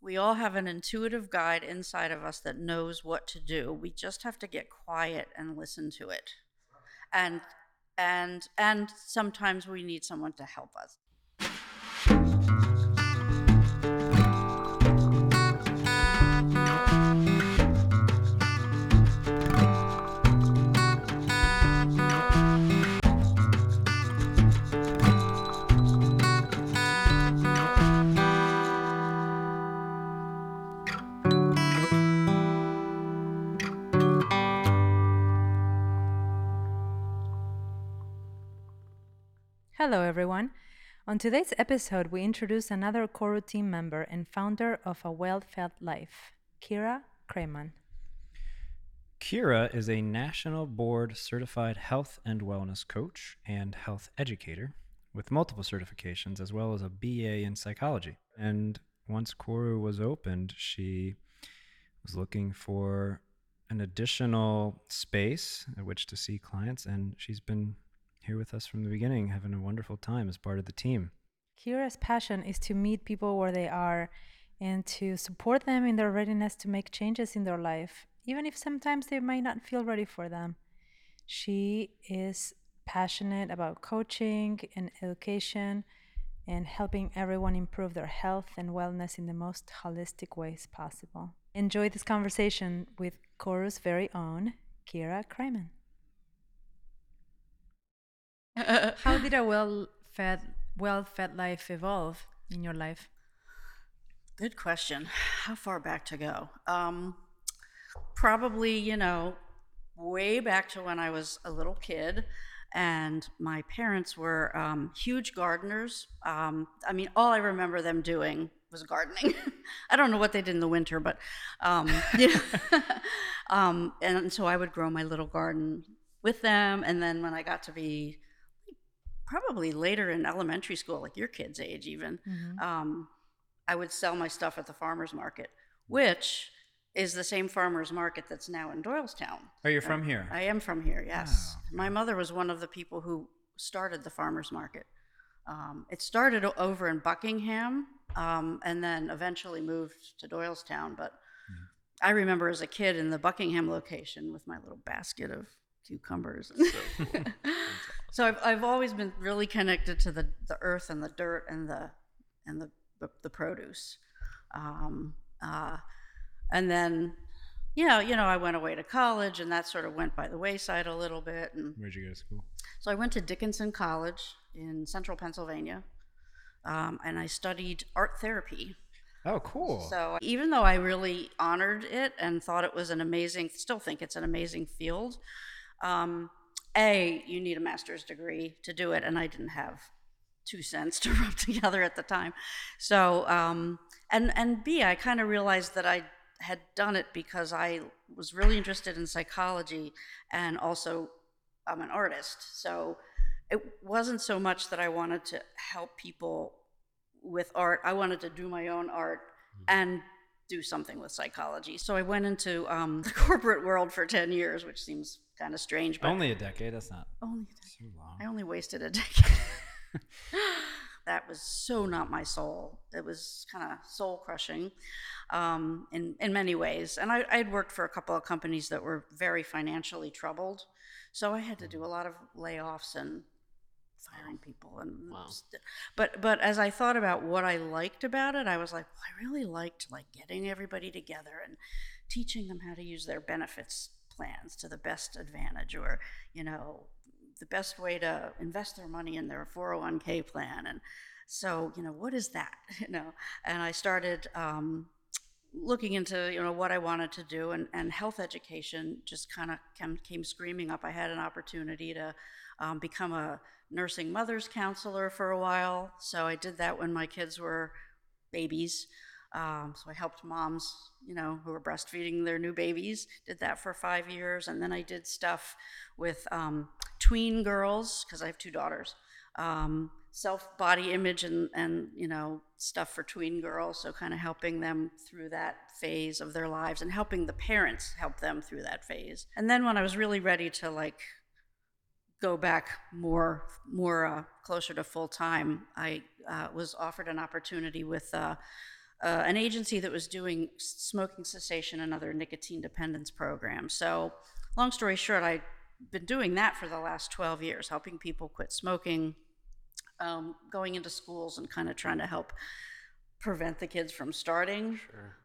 we all have an intuitive guide inside of us that knows what to do. We just have to get quiet and listen to it. And and and sometimes we need someone to help us. Hello, everyone. On today's episode, we introduce another Koru team member and founder of A Well Fed Life, Kira Krayman. Kira is a national board certified health and wellness coach and health educator with multiple certifications, as well as a BA in psychology. And once Koru was opened, she was looking for an additional space at which to see clients, and she's been here with us from the beginning, having a wonderful time as part of the team. Kira's passion is to meet people where they are and to support them in their readiness to make changes in their life, even if sometimes they might not feel ready for them. She is passionate about coaching and education and helping everyone improve their health and wellness in the most holistic ways possible. Enjoy this conversation with Koru's very own Kira Krayman. How did a well-fed, well-fed life evolve in your life? Good question. How far back to go? Um, probably, you know, way back to when I was a little kid, and my parents were um, huge gardeners. Um, I mean, all I remember them doing was gardening. I don't know what they did in the winter, but um, yeah. um, and so I would grow my little garden with them. And then when I got to be probably later in elementary school, like your kid's age, even, mm-hmm. um, I would sell my stuff at the farmer's market, which is the same farmer's market that's now in Doylestown. Are you from here? I am from here, yes. Oh, okay. My mother was one of the people who started the farmer's market. Um, it started over in Buckingham um, and then eventually moved to Doylestown. But mm. I remember as a kid in the Buckingham location with my little basket of cucumbers. So, cool. so I've, I've always been really connected to the, the earth and the dirt and the and the the, the produce. Um, uh, and then, yeah, you know, I went away to college, and that sort of went by the wayside a little bit. And where'd you go to school? So I went to Dickinson College in Central Pennsylvania, um, and I studied art therapy. Oh, cool. So even though I really honored it and thought it was an amazing, still think it's an amazing field, um, A, you need a master's degree to do it, and I didn't have two cents to rub together at the time. So, um, and, and B, I kind of realized that I had done it because I was really interested in psychology and also I'm an artist. So it wasn't so much that I wanted to help people with art, I wanted to do my own art mm-hmm. and do something with psychology. So I went into um, the corporate world for 10 years, which seems kind of strange. But only a decade. That's not only too long. I only wasted a decade. that was so not my soul. It was kind of soul crushing um, in in many ways. And I, I'd worked for a couple of companies that were very financially troubled, so I had to do a lot of layoffs and firing people and wow. but but as I thought about what I liked about it, I was like, well, I really liked like getting everybody together and teaching them how to use their benefits plans to the best advantage or you know the best way to invest their money in their 401k plan. And so you know what is that you know? And i started um, looking into you know what i wanted to do and, and health education just kind of came, came, screaming up. I had an opportunity to um, become a nursing mothers counselor for a while. So i did that when my kids were babies um, so I helped moms, you know, who were breastfeeding their new babies. Did that for five years, and then I did stuff with um, tween girls because I have two daughters. Um, self body image and and you know stuff for tween girls. So kind of helping them through that phase of their lives and helping the parents help them through that phase. And then when I was really ready to like go back more more uh, closer to full time, I uh, was offered an opportunity with. Uh, uh, an agency that was doing smoking cessation and other nicotine dependence programs. So, long story short, I've been doing that for the last 12 years, helping people quit smoking, um, going into schools and kind of trying to help prevent the kids from starting.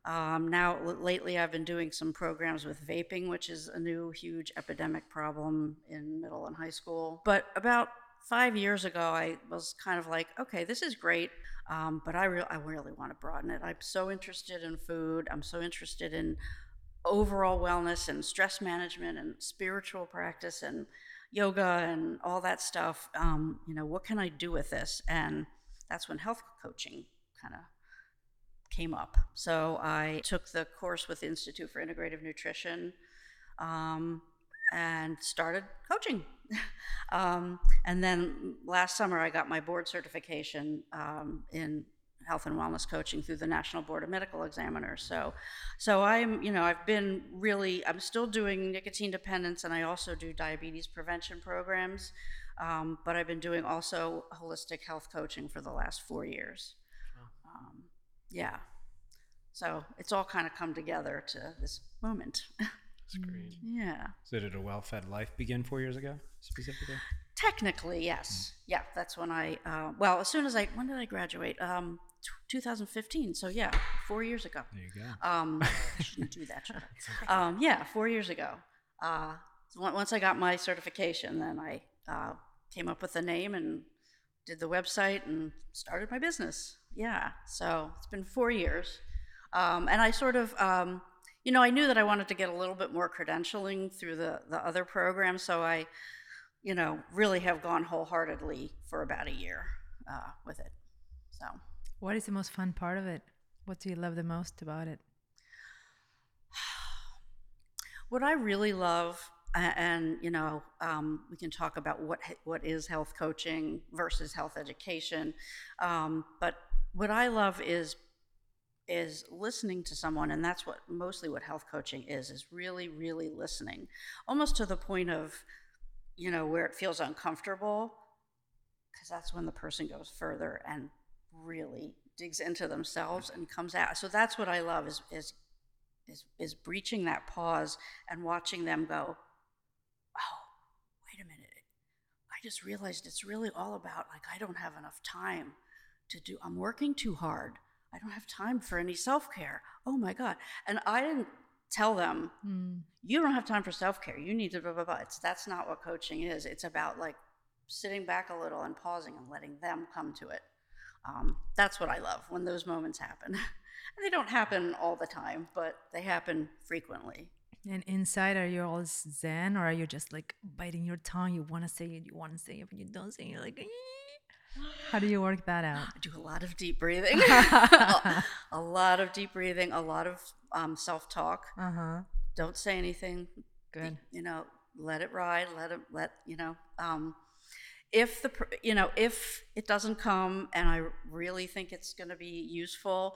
Um, now, l- lately, I've been doing some programs with vaping, which is a new huge epidemic problem in middle and high school. But about five years ago, I was kind of like, okay, this is great, um, but I, re- I really want to broaden it. I'm so interested in food. I'm so interested in overall wellness and stress management and spiritual practice and yoga and all that stuff. Um, you know, what can I do with this? And that's when health coaching kind of came up. So I took the course with the Institute for Integrative Nutrition um, and started coaching. um, and then last summer, I got my board certification um, in health and wellness coaching through the National Board of Medical Examiners. So, so I'm, you know, I've been really, I'm still doing nicotine dependence, and I also do diabetes prevention programs. Um, but I've been doing also holistic health coaching for the last four years. Um, yeah. So it's all kind of come together to this moment. That's great. yeah. So did a well-fed life begin four years ago, specifically? Technically, yes. Yeah, that's when I, uh, well, as soon as I, when did I graduate? Um, t- 2015. So yeah, four years ago. There you go. Um, I shouldn't do that, should I? Um, yeah, four years ago. Uh, once I got my certification, then I uh, came up with the name and did the website and started my business. Yeah, so it's been four years. Um, and I sort of, um, you know, I knew that I wanted to get a little bit more credentialing through the, the other program, so I, you know, really have gone wholeheartedly for about a year uh, with it. So. What is the most fun part of it? What do you love the most about it? What I really love, and you know, um, we can talk about what what is health coaching versus health education, um, but what I love is is listening to someone, and that's what mostly what health coaching is is really, really listening, almost to the point of, you know, where it feels uncomfortable, because that's when the person goes further and really digs into themselves and comes out. So that's what I love is is is is breaching that pause and watching them go, oh, wait a minute. I just realized it's really all about like I don't have enough time to do I'm working too hard. I don't have time for any self-care. Oh my god. And I didn't tell them Mm. you don't have time for self-care. You need to blah blah blah. It's that's not what coaching is. It's about like sitting back a little and pausing and letting them come to it. Um, that's what I love when those moments happen. And they don't happen all the time, but they happen frequently. And inside, are you all zen, or are you just like biting your tongue? You want to say it, you want to say it, but you don't say it. You're like, "Eh." How do you work that out? I do a lot of deep breathing, a lot of deep breathing, a lot of um, self-talk. Uh huh. Don't say anything. Good. You know, let it ride. Let it let you know. Um, if the you know if it doesn't come and I really think it's going to be useful,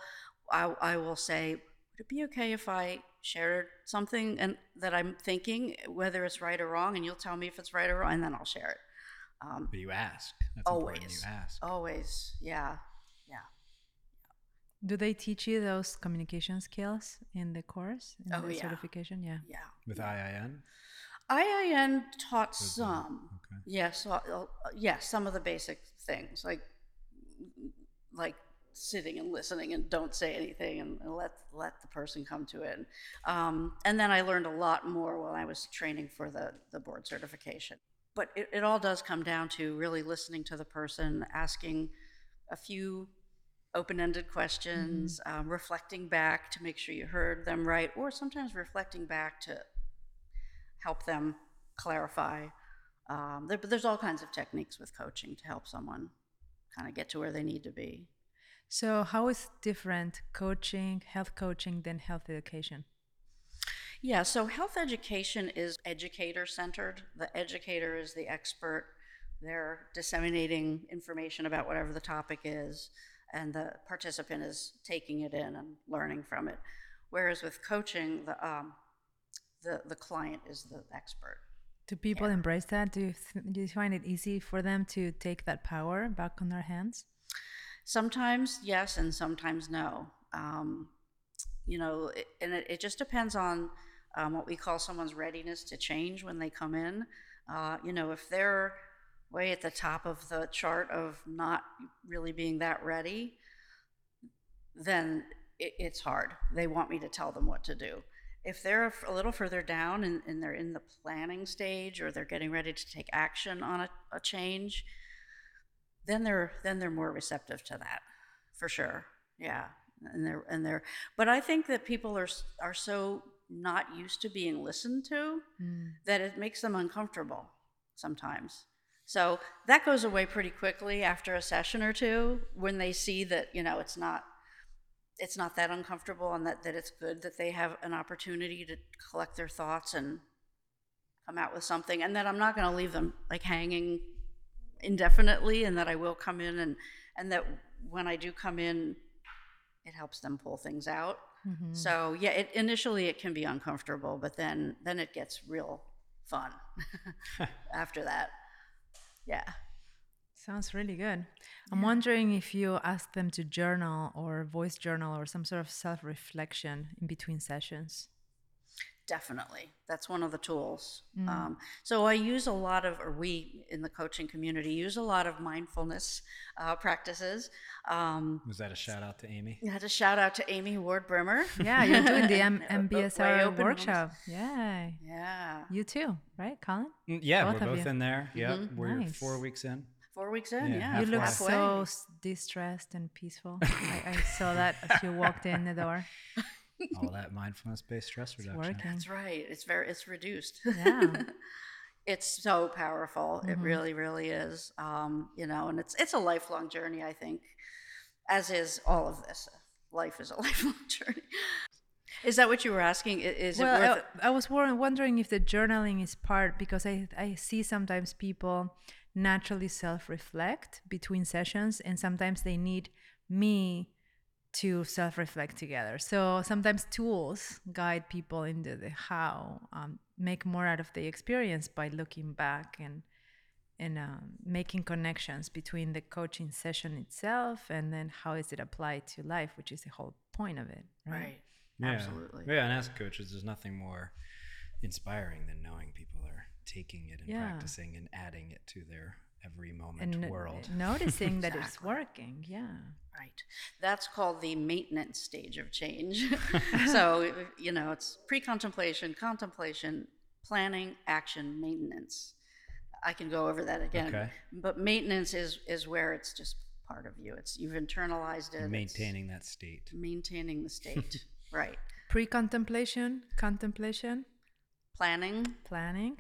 I, I will say, would it be okay if I shared something and that I'm thinking, whether it's right or wrong, and you'll tell me if it's right or wrong, and then I'll share it. Um, But you ask. That's always, You ask. always, yeah, yeah. Do they teach you those communication skills in the course? In Oh, the yeah. certification? Yeah. Yeah. With IIN? IIN taught some. Okay. Yes, uh, uh, yes, some of the basic things like like sitting and listening and don't say anything and, and let let the person come to it. Um, and then I learned a lot more when I was training for the the board certification. But it, it all does come down to really listening to the person, asking a few open-ended questions, um, reflecting back to make sure you heard them right, or sometimes reflecting back to help them clarify. Um, there, but there's all kinds of techniques with coaching to help someone kind of get to where they need to be. So, how is different coaching, health coaching, than health education? Yeah, so health education is educator centered. The educator is the expert. They're disseminating information about whatever the topic is, and the participant is taking it in and learning from it. Whereas with coaching, the, um, the, the client is the expert. Do people Yeah. embrace that? Do you, th- do you find it easy for them to take that power back on their hands? Sometimes yes, and sometimes no. um, you know, it, and it, it just depends on um, what we call someone's readiness to change when they come in. Uh, you know, if they're way at the top of the chart of not really being that ready, then it, it's hard. They want me to tell them what to do. If they're a little further down and, and they're in the planning stage or they're getting ready to take action on a, a change, then they're then they're more receptive to that, for sure. Yeah, and they're and they're. But I think that people are are so not used to being listened to Mm. that it makes them uncomfortable sometimes. So that goes away pretty quickly after a session or two when they see that you know it's not it's not that uncomfortable and that, that it's good that they have an opportunity to collect their thoughts and come out with something and that I'm not going to leave them like hanging indefinitely and that I will come in and and that when I do come in it helps them pull things out. Mhm. So yeah, it, initially it can be uncomfortable, but then then it gets real fun after that. Yeah. Sounds really good. I'm wondering if you ask them to journal or voice journal or some sort of self reflection in between sessions. Definitely. That's one of the tools. Um, so I use a lot of, or we in the coaching community use a lot of mindfulness uh, practices. Um, Was that a shout out to Amy? I had to shout out to Amy Ward Brimmer. Yeah, you're doing the M- MBSR open workshop. Yeah. Yeah. You too, right, Colin? Mm, Yeah, Both we're of both you. in there. Yep, Mhm. we're Nice. four weeks in. Four weeks in. Yeah, Yeah. You look halfway. so distressed and peaceful. I, I saw that as you walked in the door. All that mindfulness based stress It's reduction. working. That's right. It's very, it's reduced. Yeah. it's so powerful. It Mhm. really, really is. Um, you know, and it's it's a lifelong journey. I think, as is all of this. Life is a lifelong journey. Is that what you were asking? I- Is well, it worth it? I, I was wondering if the journaling is part because I, I see sometimes people naturally self reflect between sessions, and sometimes they need me to self reflect together. So sometimes tools guide people into the how, um, make more out of the experience by looking back and and um, making connections between the coaching session itself and then how is it applied to life, which is the whole point of it, right? Right. Yeah. Absolutely. Yeah, and as coaches, there's nothing more inspiring than knowing people are taking it and Yeah. practicing and adding it to their every moment and n- world. noticing that it's working yeah Right. That's called the maintenance stage of change. so, you know, it's pre contemplation, contemplation, planning, action, maintenance. I can go over that again. Okay. But maintenance is, is where it's just part of you. It's you've internalized it. it's Maintaining that state. maintaining the state. right. pre-contemplation contemplation Planning, planning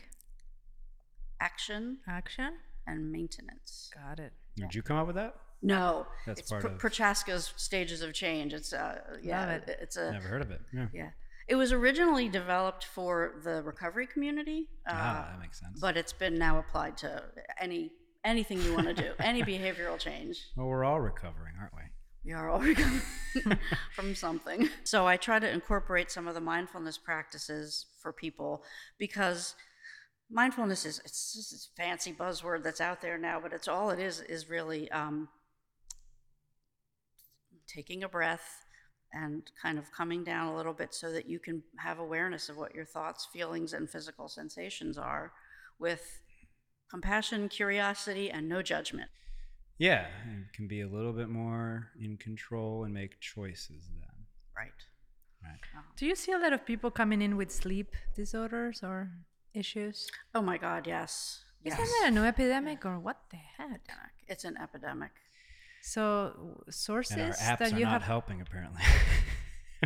action, action and maintenance. got it Did you come up with that? No, That's it's part Pr- of- Prochaska's stages of change. It's uh, yeah, Love it. it's a Never heard of it. Yeah. Yeah. It was originally developed for the recovery community, uh, ah, that makes sense. but it's been now applied to any anything you want to do, any behavioral change. well, we're all recovering, aren't we? We are all recovering from something. So I try to incorporate some of the mindfulness practices for people because mindfulness is it's just this fancy buzzword that's out there now, but it's all it is is really um, taking a breath and kind of coming down a little bit so that you can have awareness of what your thoughts, feelings, and physical sensations are with compassion, curiosity, and no judgment. Yeah, and can be a little bit more in control and make choices then. Right. Right. do you see a lot of people coming in with sleep disorders or issues Oh my God, yes. Yes. isn't that a new epidemic or what the heck. It's an epidemic. so sources And our apps that are you not have helping, apparently.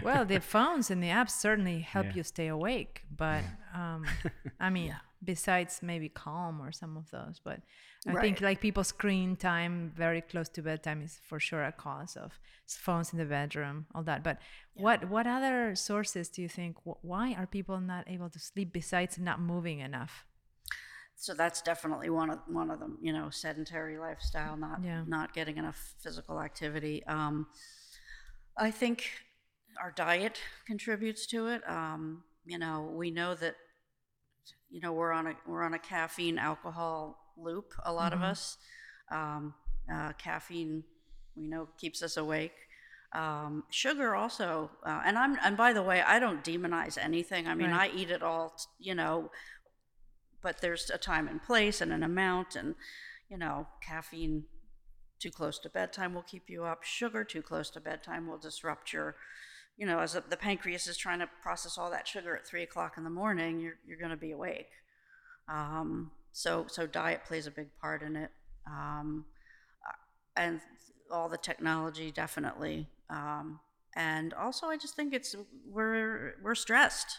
well the phones and the apps certainly help Yeah. you stay awake but um i mean besides maybe calm or some of those but i think like people screen time very close to bedtime is for sure a cause of phones in the bedroom all that but what what other sources do you think why are people not able to sleep besides not moving enough So that's definitely one of one of them. You know, sedentary lifestyle, not Yeah. not getting enough physical activity. Um, I think our diet contributes to it. Um, you know, we know that you know we're on a we're on a caffeine alcohol loop. A lot Mhm. of us, um, uh, caffeine, we know keeps us awake. Um, sugar also, uh, and I'm and by the way, I don't demonize anything. I mean, Right. I eat it all, t- you know, but there's a time and place and an amount, and you know, caffeine too close to bedtime will keep you up. Sugar too close to bedtime will disrupt your, you know, as the pancreas is trying to process all that sugar at three o'clock in the morning, you're you're going to be awake. Um, so so diet plays a big part in it, um, uh, and all the technology definitely. Um, and also, I just think it's we're we're stressed.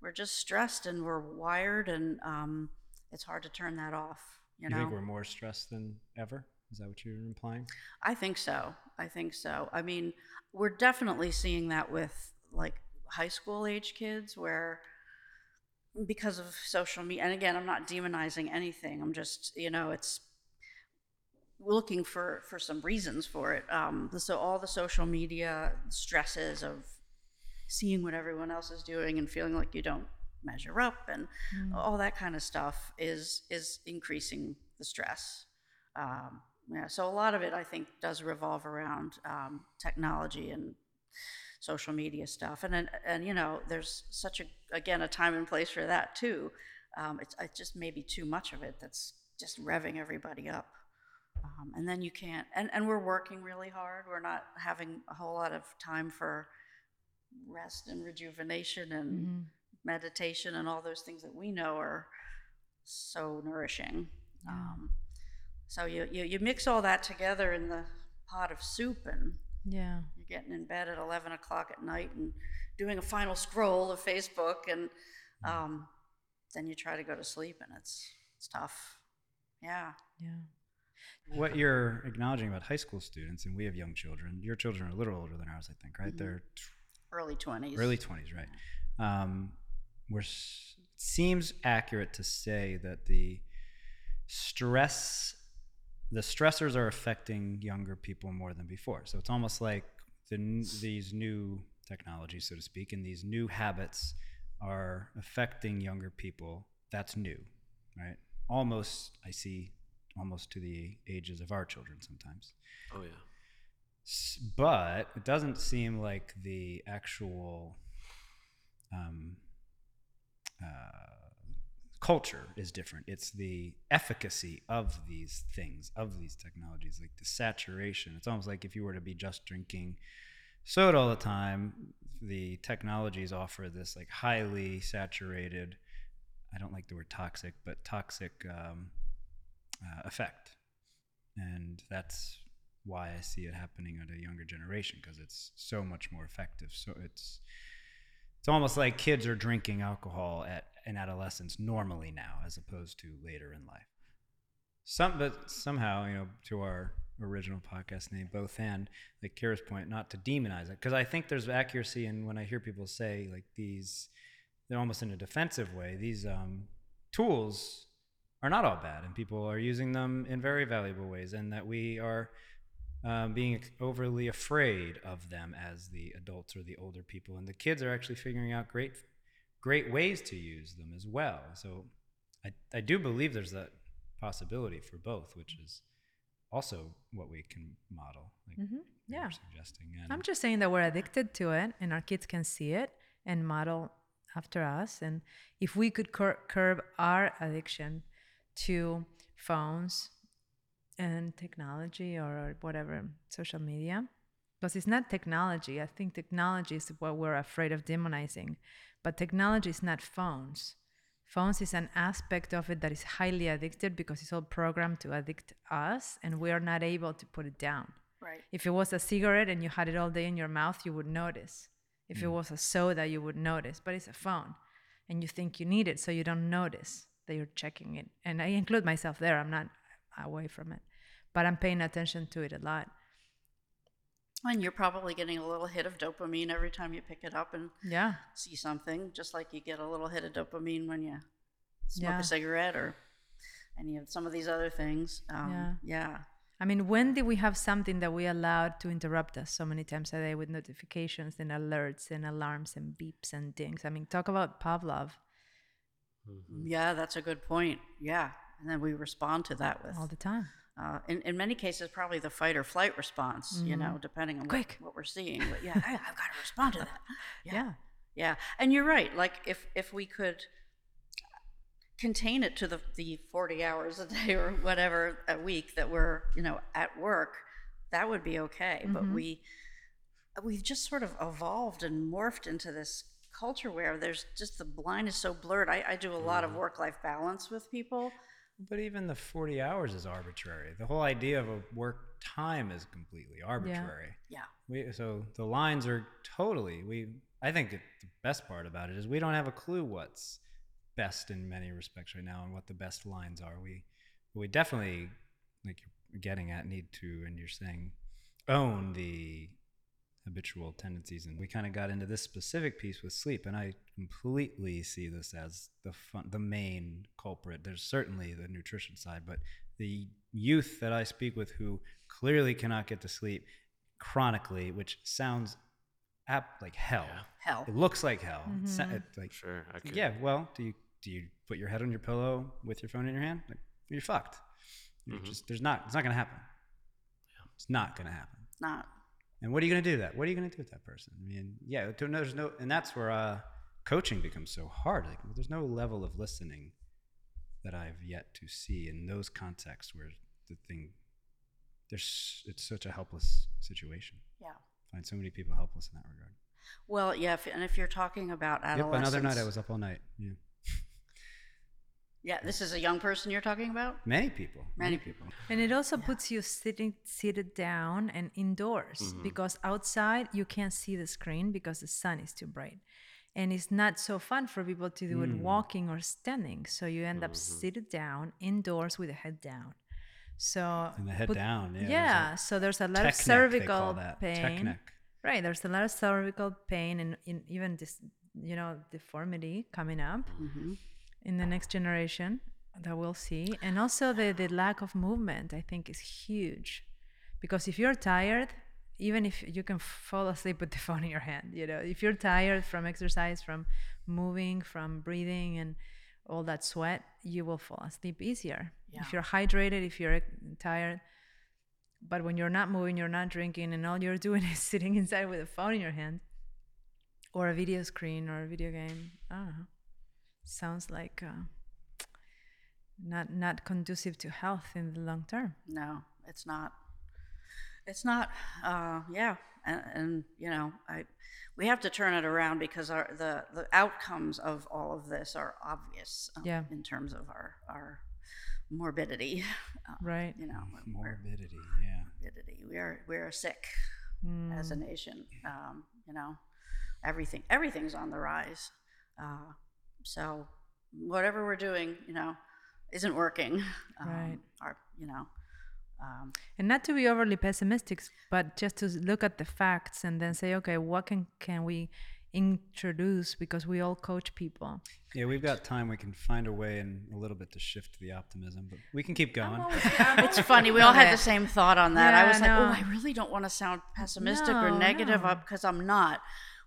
We're just stressed, and we're wired, and um, it's hard to turn that off. You You, know. think we're more stressed than ever? Is that what you're implying? I think so. I think so. I mean, we're definitely seeing that with like high school age kids where because of social media and again, I'm not demonizing anything. I'm just, you know, it's looking for for some reasons for it. Um so all the social media stresses of seeing what everyone else is doing and feeling like you don't measure up and all that kind of stuff is is increasing the stress. Um, yeah, so a lot of it I think does revolve around um, technology and social media stuff, and and, and you know there's such a again a time and place for that too. Um, it's, it's just maybe too much of it that's just revving everybody up. Um, and then you can't, and, and we're working really hard. We're not having a whole lot of time for rest and rejuvenation and meditation and all those things that we know are so nourishing. Um, so you, you, you mix all that together in the pot of soup and Yeah. you're getting in bed at 11 o'clock at night and doing a final scroll of Facebook and um, then you try to go to sleep and it's, it's tough. Yeah. Yeah. What you're acknowledging about high school students, and we have young children. Your children are a little older than ours, I think, right? They're t- Early 20s. early 20s, right? Um, we're, s- it seems accurate to say that the stress, the stressors are affecting younger people more than before. So it's almost like the, these new technologies, so to speak, and these new habits are affecting younger people. That's new, right? Almost, I see, almost to the ages of our children sometimes. Oh yeah. But it doesn't seem like the actual um, uh, culture is different. It's the efficacy of these things, of these technologies, like the saturation. It's almost like if you were to be just drinking soda all the time, the technologies offer this like highly saturated. I don't like the word toxic, but toxic um, uh, effect, and that's why I see it happening at a younger generation because it's so much more effective. So it's it's almost like kids are drinking alcohol at in adolescence normally now, as opposed to later in life. Some, but somehow, you know, to our original podcast name, both and like Kira's point, not to demonize it, because I think there's accuracy in when I hear people say like these, they're almost in a defensive way. These um, tools are not all bad, and people are using them in very valuable ways, and that we are um, being overly afraid of them as the adults or the older people, and the kids are actually figuring out great, great ways to use them as well. So, I I do believe there's that possibility for both, which is also what we can model. Like Mhm. you Yeah. suggesting. And I'm just saying that we're addicted to it and our kids can see it and model after us. And if we could cur- curb our addiction to phones and technology or whatever, social media, because it's not technology. I think technology is what we're afraid of demonizing, but technology is not phones. Phones is an aspect of it that is highly addicted because it's all programmed to addict us, and we are not able to put it down. Right. If it was a cigarette and you had it all day in your mouth, you would notice. If it mm. was a soda, you would notice. But it's a phone, and you think you need it, so you don't notice that you're checking it. And I include myself there. I'm not away from it, but I'm paying attention to it a lot. And you're probably getting a little hit of dopamine every time you pick it up and Yeah, see something, just like you get a little hit of dopamine when you smoke Yeah. a cigarette or any of some of these other things. Um, Yeah. yeah. I mean, when did we have something that we allowed to interrupt us so many times a day with notifications and alerts and alarms and beeps and dings? I mean, talk about Pavlov Yeah, that's a good point. Yeah. And then we respond to that with all the time. Uh, in, in many cases, probably the fight or flight response, you know, depending on what, Quick. what we're seeing. But yeah, I, I've got to respond to that. Yeah. Yeah, and you're right. Like if if we could contain it to the the 40 hours a day or whatever a week that we're you know at work, that would be okay. But we we've just sort of evolved and morphed into this culture where there's just the line is so blurred. I, I do a lot of work life balance with people. But even the 40 hours is arbitrary. The whole idea of a work time is completely arbitrary. Yeah. yeah. We, so the lines are totally we I think it, the best part about it is we don't have a clue what's best in many respects right now and what the best lines are. We we definitely like you're getting at need to and you're saying own the habitual tendencies and we kind of got into this specific piece with sleep and I completely see this as the fun, the main culprit. There's certainly the nutrition side, but the youth that I speak with who clearly cannot get to sleep chronically, which sounds ap- like hell. Hell. It looks like hell. It Mm-hmm. it, like Sure, I could. yeah. Well, do you do you put your head on your pillow with your phone in your hand? Like, you're fucked. You're just there's not. It's not gonna happen. It's not gonna happen. Not. And what are you going to do that? What are you going to do with that person? I mean, yeah, there's no, and that's where uh, coaching becomes so hard. Like, there's no level of listening that I've yet to see in those contexts where the thing, there's, it's such a helpless situation. Yeah. I find so many people helpless in that regard. Well, yeah, if, and if you're talking about Yep, another night I was up all night. Yeah, Yeah, this is a young person you're talking about. many people, Many people. And it also puts you sitting seated down and indoors mm-hmm. because outside you can't see the screen because the sun is too bright. And it's not so fun for people to do it mm. walking or standing. So you end up mm-hmm. seated down indoors with the head down. So And the head put- down. Yeah. there's Yeah, so there's a a lot of tech neck, they call cervical pain. Tech neck. Right, there's a lot of cervical pain and in even this, you know, deformity coming up mm-hmm. In the next generation that we'll see, and also the the lack of movement. I think is huge, because if you're tired, even if you can fall asleep with the phone in your hand, you know, if you're tired from exercise, from moving, from breathing, and all that sweat, you will fall asleep easier. If you're hydrated, if you're eh, tired, but when you're not moving, you're not drinking, and all you're doing is sitting inside with a phone in your hand, or a video screen, or a video game. I don't know. Sounds like uh, not not conducive to health in the long term. No, it's not. It's not. Uh, yeah, and, and you know, I we have to turn it around because our the the outcomes of all of this are obvious. um, Yeah. In terms of our our morbidity, uh, Right. you know, Morbidity. Yeah. morbidity. We are we are sick Mm. as a nation. Um, you know, everything everything's on the rise. Uh, so whatever we're doing, you know, isn't working. Um, Right. Or, you know. Um, And not to be overly pessimistic, but just to look at the facts and then say, okay, what can can we introduce because we all coach people. Yeah, we've got time. We can find a way and a little bit to shift the optimism, but we can keep going. it's funny. We all had the same thought on that. I Yeah, was like, oh. I really don't want to sound pessimistic or No, negative no. because I'm not.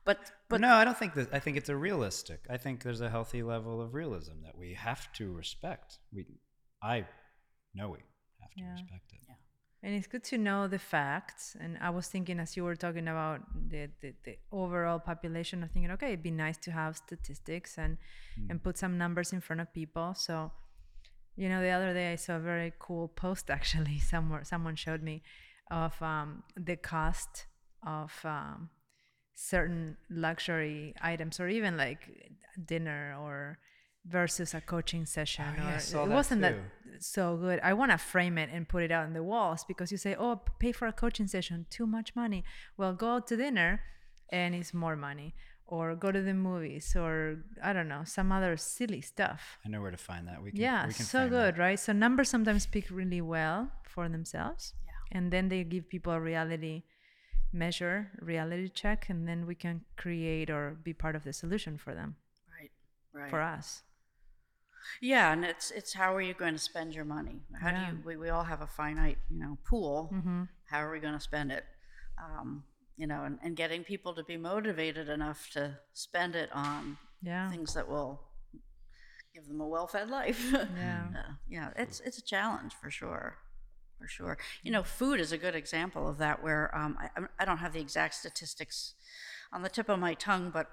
But but no, I don't think that. I think it's a realistic. I think there's a healthy level of realism that we have to respect. We, I know we have to Yeah. respect it. Yeah. And it's good to know the facts. And I was thinking, as you were talking about the, the, the overall population, I'm thinking, okay, it'd be nice to have statistics and, and put some numbers in front of people. So, you know, the other day I saw a very cool post actually, somewhere someone showed me of um, the cost of um, certain luxury items or even like dinner or versus a coaching session Oh, yeah, I or saw it that wasn't that so good i want to frame it and put it out in the walls because you say oh pay for a coaching session too much money well go out to dinner and it's more money or go to the movies or i don't know some other silly stuff I know where to find that. We can. yeah we can so good that. right so numbers sometimes speak really well for themselves Yeah. and then they give people a reality measure reality check and then we can create or be part of the solution for them right, right. for us Yeah, and it's it's how are you going to spend your money? How Yeah. do you? We, we all have a finite, you know, pool. mm-hmm. How are we going to spend it? Um, you know, and, and getting people to be motivated enough to spend it on yeah things that will give them a well-fed life. Yeah. Uh, yeah, it's it's a challenge for sure. For sure. You know, food is a good example of that. Where um, I, I'm- don't have the exact statistics on the tip of my tongue, but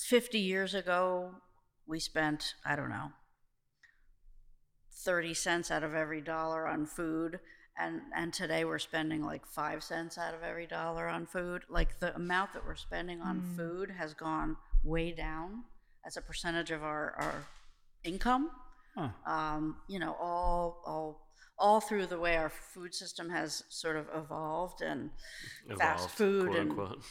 50 years ago, we spent I don't know 30 cents out of every dollar on food. And, and today we're spending like five cents out of every dollar on food. Like the amount that we're spending on food has gone way down as a percentage of our, our income Huh. um, you know, all all all through the way our food system has sort of evolved and fast Evolved, food quote and unquote.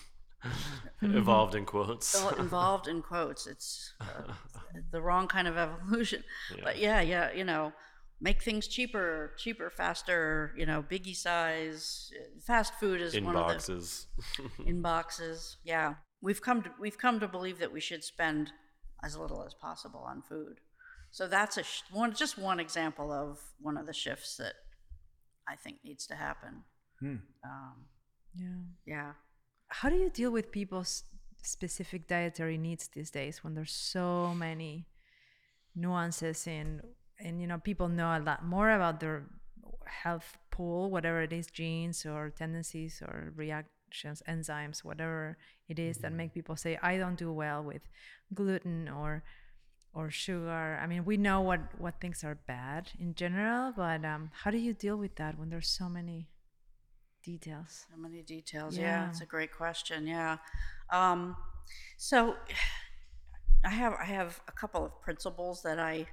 Evolved in quotes. all involved in quotes. It's uh, the wrong kind of evolution. But yeah, yeah, you know, make things cheaper, cheaper, faster. You know, biggie size. Fast food is in one boxes. of the in boxes. Yeah, we've come to we've come to believe that we should spend as little as possible on food. So that's a sh- one just one example of one of the shifts that I think needs to happen. Hmm. Um, Yeah. yeah. How do you deal with people's specific dietary needs these days when there's so many nuances in and you know people know a lot more about their health pool whatever it is genes or tendencies or reactions enzymes whatever it is that make people say i don't do well with gluten or or sugar i mean we know what what things are bad in general but um, how do you deal with that when there's so many details So many details. Yeah, Yeah. it's a great question. Yeah. Um, so I have I have a couple of principles that I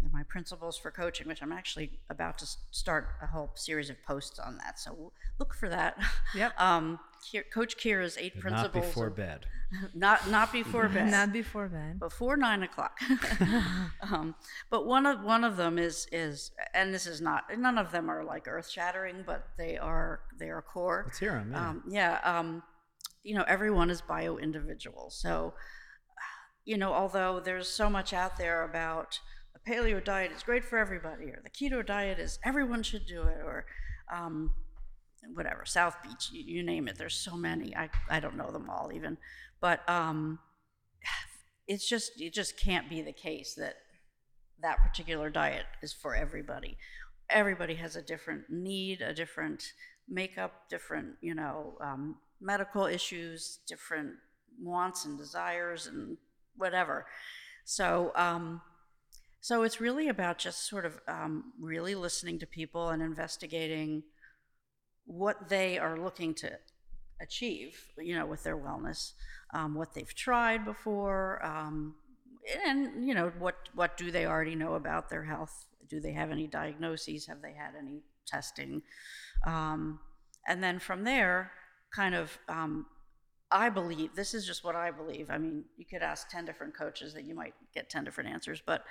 they're my principles for coaching, which I'm actually about to start a whole series of posts on that. So look for that. Yep. Um, Kier- Coach Kira's eight But principles. not before of- bed. Not not before bed. not before bed before nine o'clock. um, but one of one of them is is, and this is not none of them are like earth shattering, but they are they are core. Let's hear 'em, yeah. Um, yeah. Um, you know, everyone is bio individual, so you know, although there's so much out there about the paleo diet is great for everybody, or the keto diet is everyone should do it, or um, whatever, South Beach, you, you name it. There's so many. I, I don't know them all even, but um, it's just it just can't be the case that that particular diet is for everybody. Everybody has a different need, a different makeup, different you know um, medical issues, different wants and desires, and whatever. So um, so it's really about just sort of um, really listening to people and investigating what they are looking to achieve, you know, with their wellness, um, what they've tried before, um, and you know, what what do they already know about their health? Do they have any diagnoses? Have they had any testing? Um, and then from there, kind of, um, I believe this is just what I believe. I mean, you could ask ten different coaches that you might get ten different answers, but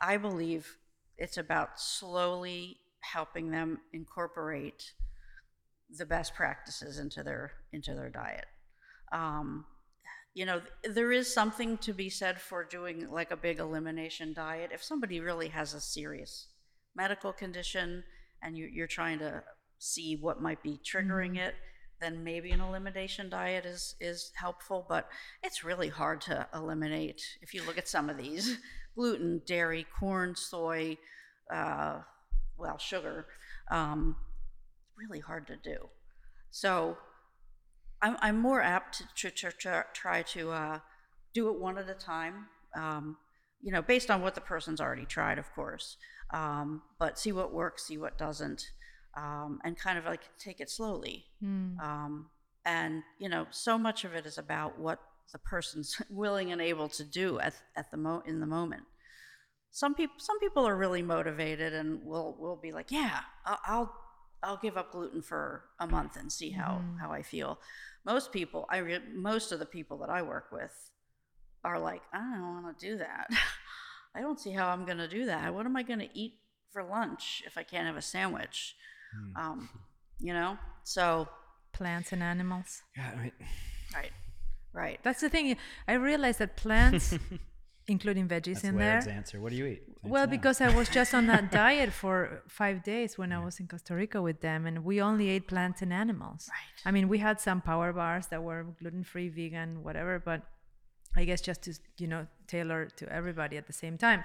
I believe it's about slowly helping them incorporate the best practices into their into their diet. Um, you know, there is something to be said for doing like a big elimination diet. If somebody really has a serious medical condition and you, you're trying to see what might be triggering it, then maybe an elimination diet is is helpful. But it's really hard to eliminate. If you look at some of these, gluten, dairy, corn, soy, uh, well, sugar. Um, really hard to do. So I'm, I'm more apt to, to, to try to uh, do it one at a time, um, you know, based on what the person's already tried, of course, um, but see what works, see what doesn't, um, and kind of like take it slowly. Um, and, you know, so much of it is about what the person's willing and able to do at, at the mo- in the moment some people some people are really motivated and will will be like yeah I'll, I'll I'll give up gluten for a month and see how how I feel. Most people, I re- most of the people that I work with are like, I don't want to do that. I don't see how I'm going to do that. What am I going to eat for lunch if I can't have a sandwich? Um, you know, so plants and animals Yeah, I mean, right, right. that's the thing i realized that plants including veggies that's in Laird's there answer. What do you eat? Thanks well now. because i was just on that diet for five days when i was in costa rica with them and we only ate plants and animals Right. i mean we had some power bars that were gluten-free vegan whatever but i guess just to you know tailor to everybody at the same time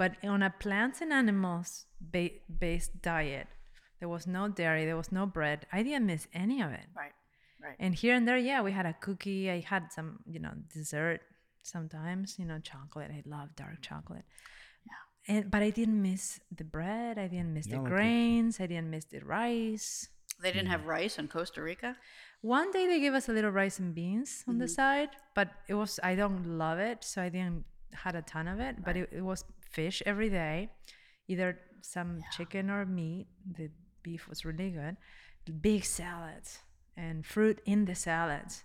But on a plants and animals ba- based diet, there was no dairy, there was no bread. I didn't miss any of it. Right. Right. And here and there, yeah, we had a cookie. I had some, you know, dessert sometimes, you know, chocolate. I love dark chocolate. Yeah. And but I didn't miss the bread. I didn't miss You the don't like grains. I didn't miss the rice. They didn't mm. have rice in Costa Rica. One day they gave us a little rice and beans on the mm-hmm. side, but it was I don't love it, so I didn't had a ton of it. But it, it was fish every day, either some chicken or meat. The beef was really good. Big salads and fruit in the salads,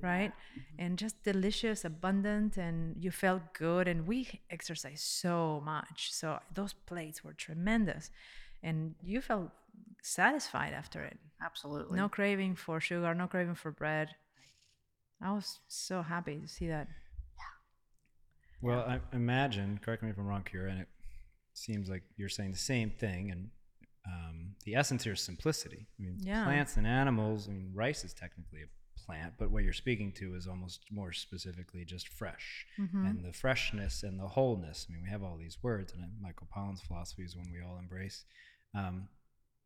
right? Mm-hmm. And just delicious, abundant, and you felt good. And we exercised so much, so those plates were tremendous, and you felt satisfied after it. Absolutely. No craving for sugar, no craving for bread. I was so happy to see that. Well, I imagine, correct me if I'm wrong, Kira, and it seems like you're saying the same thing. And um, the essence here is simplicity. I mean, Yeah. plants and animals, I mean, rice is technically a plant, but what you're speaking to is almost more specifically just fresh. Mm-hmm. And the freshness and the wholeness. I mean, we have all these words, and Michael Pollan's philosophy is one we all embrace. Um,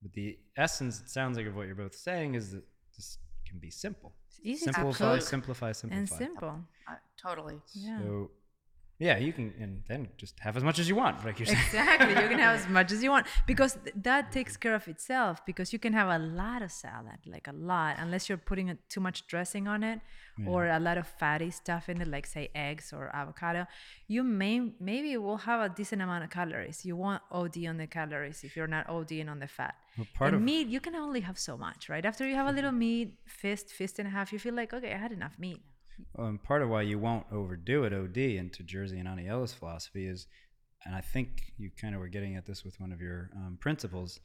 but the essence, it sounds like, of what you're both saying is that this can be simple. It's easy Simplify, to simplify, simplify. and simple. Uh, totally. Yeah. So, yeah, you can, and then just have as much as you want, like you're saying. Exactly. You can have as much as you want because th- that takes care of itself. Because you can have a lot of salad, like a lot, unless you're putting a, too much dressing on it or a lot of fatty stuff in it, like say eggs or avocado. You may maybe will have a decent amount of calories. You want OD on the calories if you're not ODing on the fat. Well, part and of- meat, you can only have so much, right? After you have a little mm-hmm. meat, fist, fist and a half, you feel like okay, I had enough meat. Um, part of why you won't overdo it OD into Jersey and Aniela's philosophy is, and I think you kind of were getting at this with one of your um, principles.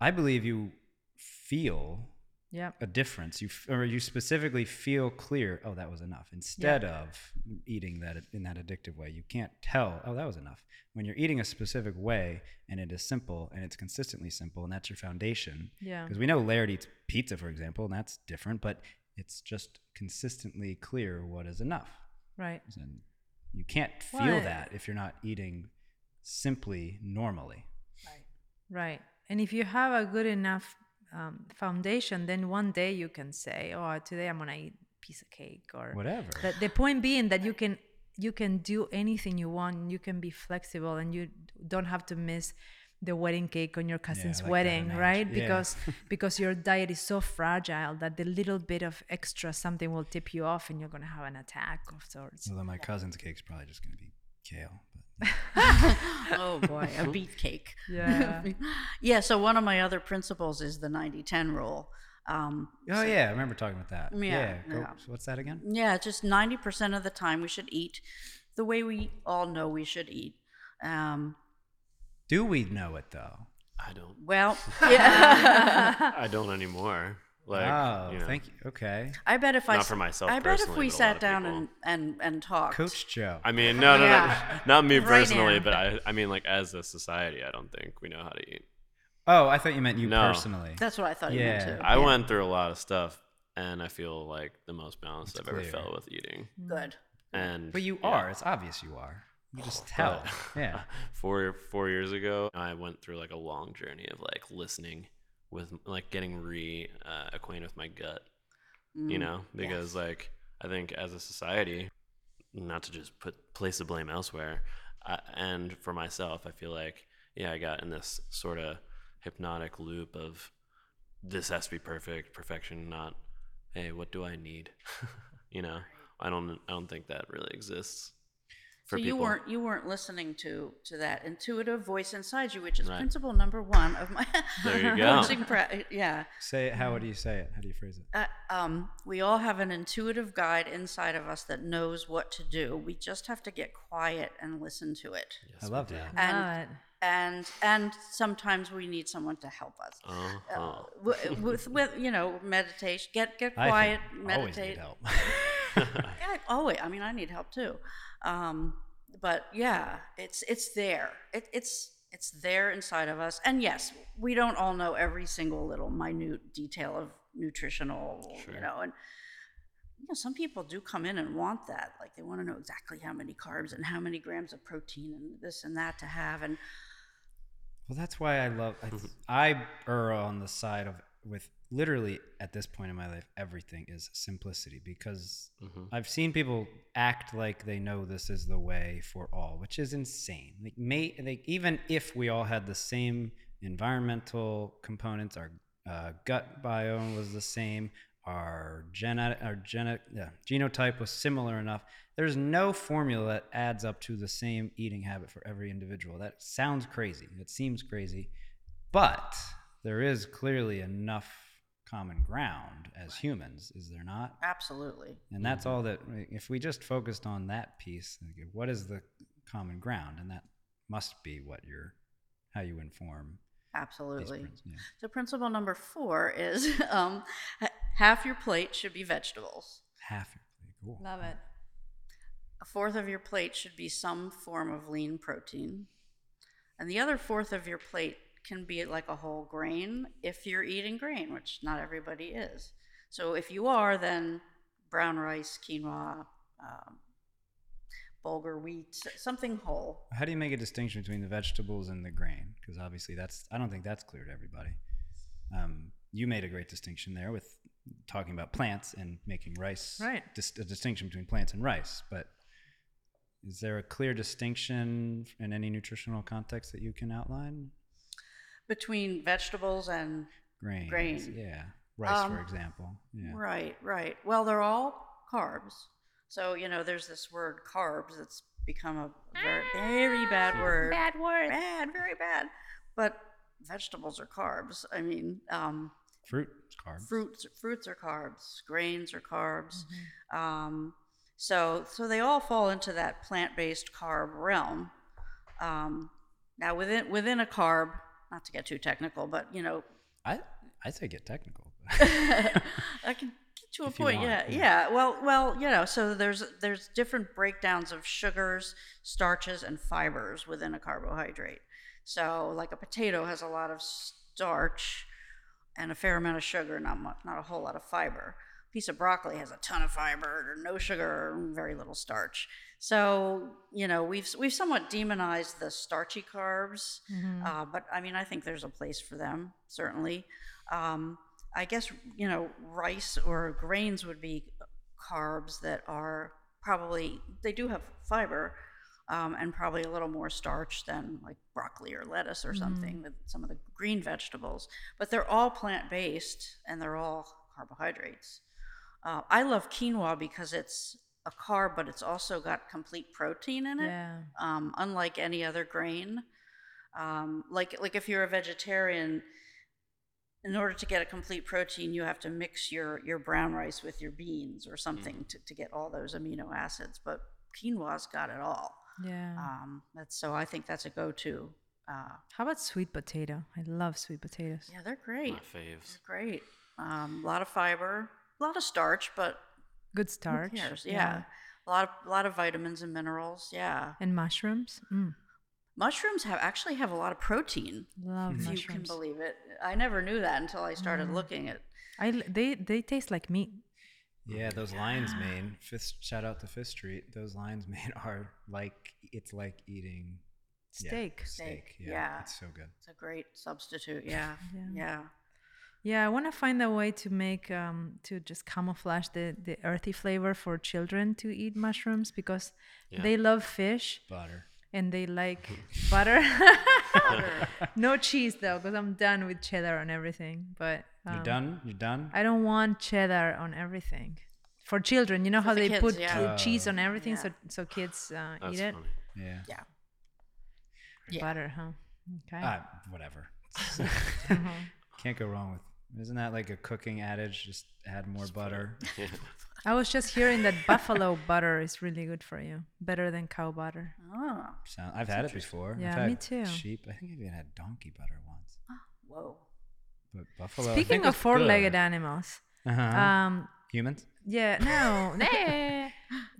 I believe you feel Yeah. a difference. You f- or you specifically feel clear. Oh, that was enough. Instead of eating that in that addictive way, you can't tell. Oh, that was enough. When you're eating a specific way and it is simple and it's consistently simple and that's your foundation. Yeah. Because we know Laird eats pizza, for example, and that's different, but it's just consistently clear what is enough. Right. And you can't feel Well, that if you're not eating simply normally. Right. And if you have a good enough um, foundation, then one day you can say, "Oh, today I'm gonna eat piece of cake," or Whatever. The, the point being that you can you can do anything you want. You can be flexible, and you don't have to miss the wedding cake on your cousin's like that wedding, analogy. right? Yeah. Because because your diet is so fragile that the little bit of extra something will tip you off, and you're gonna have an attack of sorts. Although my cousin's cake's probably just going to be kale. Oh boy, a beet cake. Yeah. yeah. So one of my other principles is the 90-10 rule. Um, oh yeah, I remember talking about that. Yeah, go- yeah. so what's that again? yeah, just 90% of the time we should eat the way we all know we should eat. Um, Do we know it though? I don't. well, yeah. I don't anymore. Like, oh, you know, thank you. Okay, I bet if I Not for myself I bet if we but a lot sat down and, and and talked. Coach Joe. I mean, no, no, Yeah. no, not me Right personally, now. but I, I mean, like as a society, I don't think we know how to eat. oh, I thought you meant you No. personally. That's what I thought you meant Yeah. too. I Yeah. went through a lot of stuff, and I feel like the most balanced It's I've ever felt with eating. good. And But you yeah. are. It's obvious you are. You just tell. But yeah. four four years ago, I went through like a long journey of like listening with like getting re uh, acquainted with my gut. Mm. You know, because like I think as a society, not to just put place the blame elsewhere, I, and for myself, I feel like yeah, I got in this sort of hypnotic loop of this has to be perfect, perfection, not hey, what do I need? you know, I don't I don't think that really exists. For So you people. weren't you weren't listening to to that intuitive voice inside you, which is Right. principle number one of my There you go. coaching. Pra- yeah, Say it. How do you say it? How do you phrase it? uh, um, we all have an intuitive guide inside of us that knows what to do. We just have to get quiet and listen to it. I love that. And Love it. and and sometimes we need someone to help us. Uh-huh. Uh, with, with, with you know meditation, get get I quiet, think always meditate. need help. Yeah, always. I mean, I need help too. Um, but yeah, it's it's there. It, it's it's there inside of us. And yes, we don't all know every single little minute detail of nutritional, you know, and you know, some people do come in and want that. Like they want to know exactly how many carbs and how many grams of protein and this and that to have. And Well, that's why I love. I, I err on the side of with literally at this point in my life, everything is simplicity because I've seen people act like they know this is the way for all, which is insane. Like, may like even if we all had the same environmental components, our uh, gut biome was the same, our genetic, our genetic, yeah, genotype was similar enough. There's no formula that adds up to the same eating habit for every individual. That sounds crazy. It seems crazy, but there is clearly enough common ground as humans, is there not? absolutely. And that's all that, if we just focused on that piece, what is the common ground? And that must be what you're, how you inform Absolutely. principles. Yeah. So principle number four is um, half your plate should be vegetables. Half your plate. Cool. Love it. A fourth of your plate should be some form of lean protein. And the other fourth of your plate can be like a whole grain if you're eating grain, which not everybody is. So if you are, then brown rice, quinoa, um, bulgur wheat, something whole. How do you make a distinction between the vegetables and the grain? Because obviously that's, I don't think that's clear to everybody. Um, you made a great distinction there with talking about plants and making rice. Right. Dis- a distinction between plants and rice. But is there a clear distinction in any nutritional context that you can outline? Between vegetables and Grains. Grain. Yeah. Rice, for Um, example. Yeah. Right, right. Well, they're all carbs. So, you know, there's this word carbs that's become a very, very bad word. Bad word. Bad, very bad. But vegetables are carbs. I mean, um, Fruit, is carbs. fruits fruits are carbs, grains are carbs. Um, so so they all fall into that plant-based carb realm. Um, now within within a carb, not to get too technical, but you know, I, I say get technical. I can get to a If point. yeah, yeah. yeah. Well, well, you know, so there's there's different breakdowns of sugars, starches, and fibers within a carbohydrate. So, like a potato has a lot of starch and a fair amount of sugar, not much, not a whole lot of fiber. Piece of broccoli has a ton of fiber, or no sugar, or very little starch. So, you know, we've we've somewhat demonized the starchy carbs, uh, but I mean, I think there's a place for them certainly. Um, I guess you know, rice or grains would be carbs that are probably they do have fiber. Um, and probably a little more starch than like broccoli or lettuce or something with some of the green vegetables. But they're all plant based and they're all carbohydrates. Uh, I love quinoa because it's a carb, but it's also got complete protein in it, Yeah. um, unlike any other grain. Um, like like if you're a vegetarian, in order to get a complete protein, you have to mix your your brown rice with your beans or something to, to get all those amino acids. But quinoa's got it all. Yeah. Um, that's so I think that's a go-to. Uh, How about sweet potato? I love sweet potatoes. yeah, they're great. My faves. They're great. Um, a lot of fiber, a lot of starch, but Good who starch. cares? Yeah. a lot of a lot of vitamins and minerals. Yeah, And mushrooms. Mm. mushrooms have actually have a lot of protein. Love If you can believe it, I never knew that until I started looking at. I l- they they taste like meat. Yeah, those lion's mane. Fifth shout out to Fifth Street. Those lion's mane are like it's like eating yeah, Steak. steak. Yeah, yeah. it's so good. It's a great substitute. Yeah, Yeah. yeah. Yeah, I want to find a way to make um, to just camouflage the the earthy flavor for children to eat mushrooms because Yeah. they love fish Butter. and they like butter. no cheese though, because I'm done with cheddar on everything. But You're um, done. You're done. I don't want cheddar on everything. For children, you know how the they kids, put yeah. che- cheese on everything, Yeah. so so kids uh, That's eat it. funny. yeah. Yeah. Butter, huh? Okay. Ah, whatever. Can't go wrong with. Isn't that like a cooking adage? Just add more butter. I was just hearing that buffalo butter is really good for you, better than cow butter. Oh, Sound, I've had it before. Yeah, I've had me too. Sheep. I think I've even had donkey butter once. whoa. But buffalo. Speaking of four-legged good. animals, Uh-huh. um, Humans. yeah, no, nah.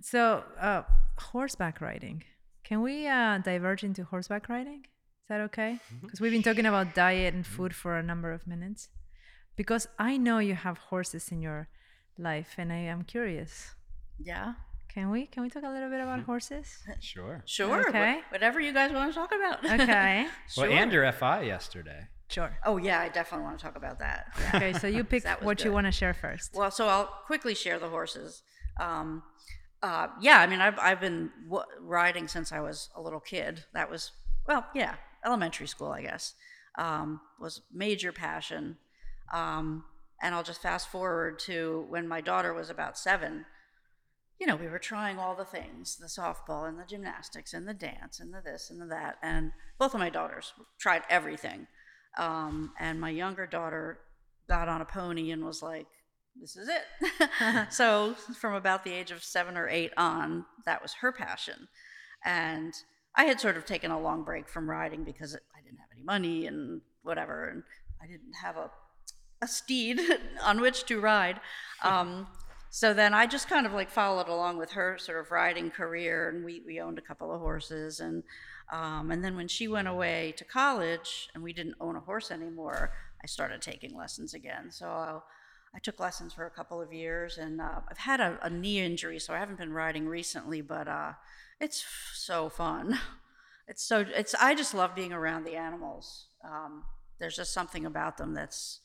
so uh, horseback riding. Can we uh, diverge into horseback riding? Is that okay? Because we've been talking about diet and food for a number of minutes. Because I know you have horses in your life, and I am curious. Yeah. Can we can we talk a little bit about horses? Sure. Sure. wh- Okay. Whatever you guys want to talk about. Okay. sure. Well, and your FI yesterday. Sure. Oh yeah, I definitely want to talk about that. Yeah. Okay, so you pick That was what you want to share first. Well, so I'll quickly share the horses. Um, uh, yeah, I mean, I've, I've been w- riding since I was a little kid. That was, well, yeah, elementary school, I guess, um, was major passion. Um, and I'll just fast forward to when my daughter was about seven. You know, we were trying all the things the softball and the gymnastics and the dance and the this and the that. And both of my daughters tried everything. Um, and my younger daughter got on a pony and was like, this is it. so, from about the age of seven or eight on, that was her passion. And I had sort of taken a long break from riding because it, I didn't have any money and whatever. And I didn't have a, a steed on which to ride. Um, so then I just kind of like followed along with her sort of riding career, and we, we owned a couple of horses. And, um, and then when she went away to college and we didn't own a horse anymore, I started taking lessons again. So I, I took lessons for a couple of years, and uh, I've had a, a knee injury, so I haven't been riding recently, but uh, it's f- so fun. It's so it's I just love being around the animals. Um, there's just something about them that's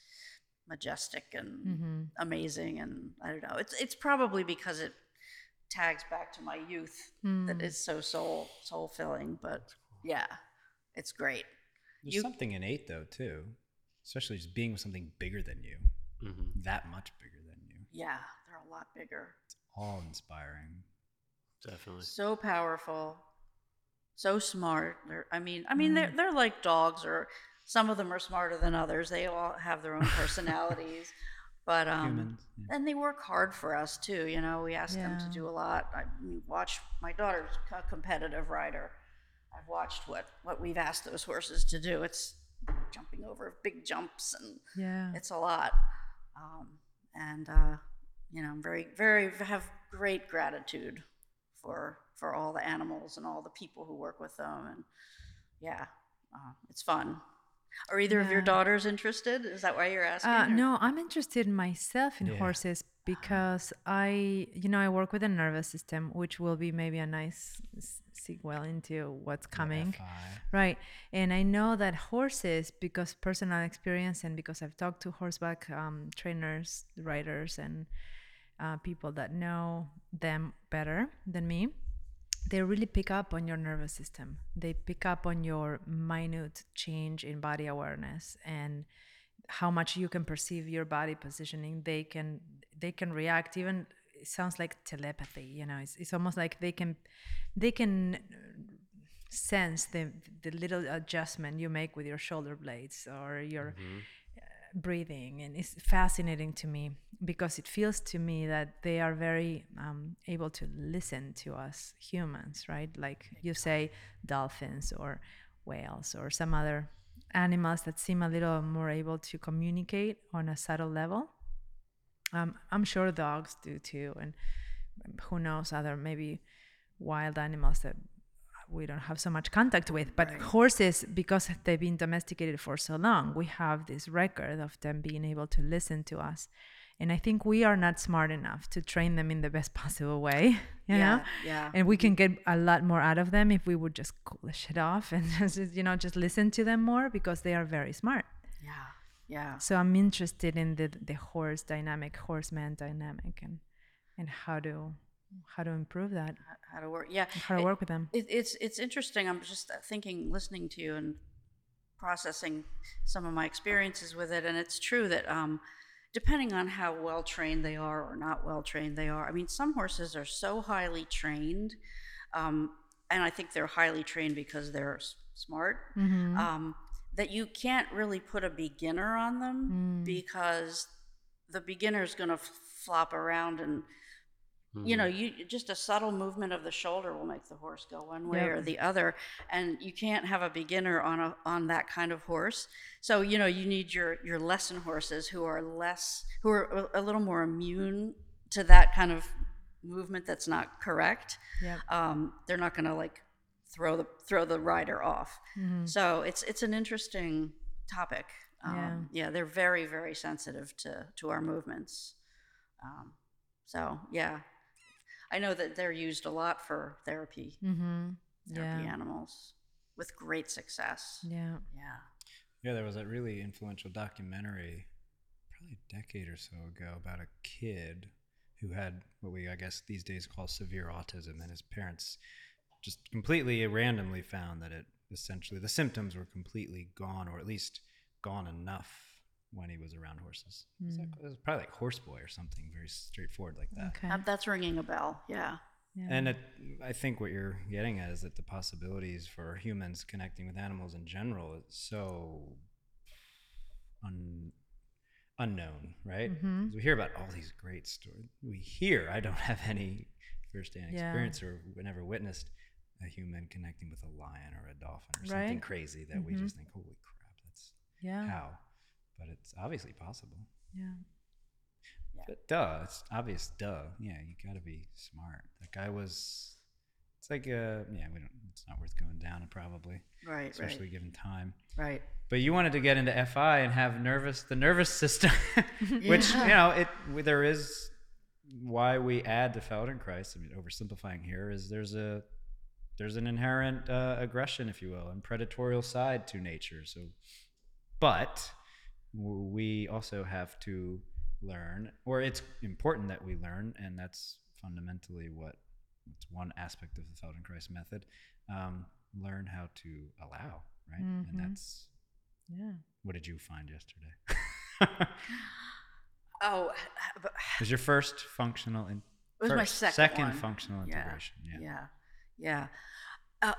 majestic and Mm-hmm. amazing, and I don't know. It's it's probably because it tags back to my youth Mm. that is so soul soul filling. But yeah, it's great. There's You- something innate though too, especially just being with something bigger than you, mm-hmm. that much bigger than you. Yeah, they're a lot bigger. It's all inspiring. Definitely. so powerful, so smart. They're, I mean, I mean, they're they're like dogs, or some of them are smarter than others. They all have their own personalities, but um, Humans. yeah. and they work hard for us too. You know, we ask them to do a lot. I mean, watch my daughter's a competitive rider. I've watched what what we've asked those horses to do. It's jumping over big jumps and Yeah. it's a lot um, and uh, you know i'm very very have great gratitude for for all the animals and all the people who work with them and yeah uh, it's fun are either of your daughters interested is that why you're asking Uh, no, I'm interested myself in Yeah. horses because I, you know, I work with the nervous system, which will be maybe a nice s- sequel into what's coming. Right. And I know that horses, because personal experience and because I've talked to horseback um, trainers, riders, and uh, people that know them better than me, they really pick up on your nervous system. They pick up on your minute change in body awareness and how much you can perceive your body positioning. They can they can react even it sounds like telepathy, you know. It's, it's almost like they can they can sense the the little adjustment you make with your shoulder blades or your uh, breathing and it's fascinating to me because it feels to me that they are very um, able to listen to us humans right? Like you say dolphins or whales or some other animals that seem a little more able to communicate on a subtle level. Um, i'm sure dogs do too and who knows other maybe wild animals that we don't have so much contact with. But horses, because they've been domesticated for so long, we have this record of them being able to listen to us. And I think we are not smart enough to train them in the best possible way, you know? yeah yeah And we can get a lot more out of them if we would just cool the shit off and just, you know, just listen to them more because they are very smart. yeah yeah So I'm interested in the the horse dynamic, horseman dynamic, and and how to how to improve that, how to work yeah how to It- work with them. It, it's it's interesting. I'm just thinking, listening to you and processing some of my experiences with it, and it's true that um, depending on how well trained they are or not well trained they are. I mean, some horses are so highly trained, um, and I think they're highly trained because they're s- smart. Mm-hmm. Um, that you can't really put a beginner on them Mm. because the beginner's going to f- flop around and you know you just a subtle movement of the shoulder will make the horse go one way Yep. or the other and you can't have a beginner on a on that kind of horse so you know you need your your lesson horses who are less who are a, little more immune to that kind of movement that's not correct Yep. um, they're not going to like throw the throw the rider off Mhm. so it's it's an interesting topic um, Yeah. yeah they're very very sensitive to to our movements um, So yeah, I know that they're used a lot for therapy, Mm-hmm. therapy Yeah. animals, with great success. Yeah. Yeah. Yeah, there was a really influential documentary, probably a decade or so ago, about a kid who had what we, I guess, these days call severe autism, and his parents just completely randomly found that it essentially the symptoms were completely gone, or at least gone enough when he was around horses. It was, like, it was probably like Horseboy or something very straightforward like that. Okay. That's ringing a bell. Yeah. Yeah. And it, I think what you're getting at is that the possibilities for humans connecting with animals in general is so un, unknown, right? Mhm. 'Cause We hear about all these great stories. We hear, I don't have any firsthand Yeah. experience or never witnessed a human connecting with a lion or a dolphin or something crazy that we Mhm. just think, holy crap, that's yeah. how. But it's obviously possible. Yeah. But duh, it's obvious. Duh, yeah, you got to be smart. That guy was. It's like uh, yeah, we don't. It's not worth going down probably, Right. especially given time. Right. Right. But you wanted to get into FI and have nervous the nervous system, which Yeah. you know it. There is why we add the Feldenkrais. I mean, oversimplifying here is there's a there's an inherent uh, aggression, if you will, and predatorial side to nature. So, but w- we also have to learn, or it's important that we learn, and that's fundamentally what it's one aspect of the Feldenkrais method. Um, learn how to allow, right? Mhm. And that's Yeah. what did you find yesterday? Oh, but it was your first functional in It was my second second one. functional Yeah, integration. Yeah. yeah, yeah. Uh,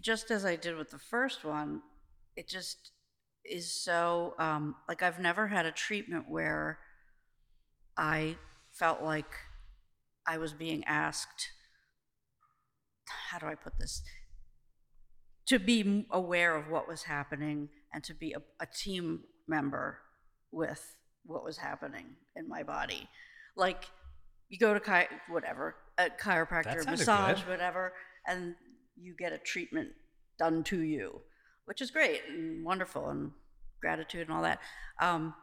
just as I did with the first one, it just is so um, like I've never had a treatment where I felt like I was being asked. How do I put this? To be aware of what was happening and to be a, a team member with what was happening in my body. Like you go to chi- whatever a chiropractor, massage, good. whatever, and you get a treatment done to you, which is great and wonderful and gratitude and all that. Um,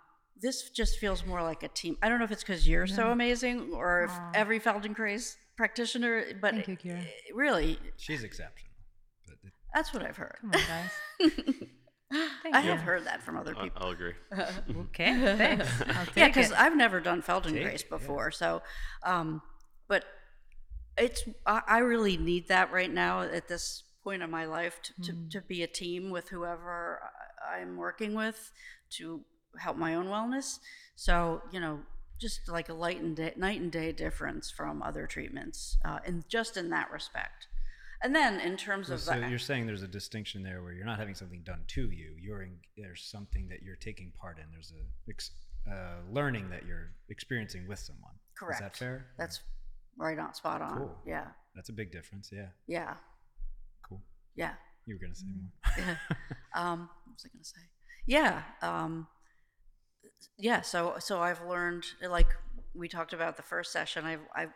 this just feels more like a team. I don't know if it's because you're so amazing or if Aw. every Feldenkrais practitioner, but Thank you, Kira. really, She's exceptional. But it, that's what I've heard. Come on, guys. I you. have heard that from other people. I'll agree. Okay. Thanks. I'll yeah, because. I've never done Feldenkrais it, yeah. before. So, um, but it's I, I really need that right now at this point in my life to, to, Mm. to be a team with whoever I'm working with to help my own wellness. So you know, just like a light and day, night and day difference from other treatments, uh, and just in that respect. And then in terms of so you're saying there's a distinction there where you're not having something done to you. You're in, there's something that you're taking part in. There's a ex, uh, learning that you're experiencing with someone. correct. Is that fair? That's right on, spot on. Cool. Yeah, That's a big difference. Yeah. yeah. Yeah. You were gonna say more. Yeah. um, what was I going to say? Yeah. Um, yeah. So, so I've learned, like we talked about the first session, I've, I've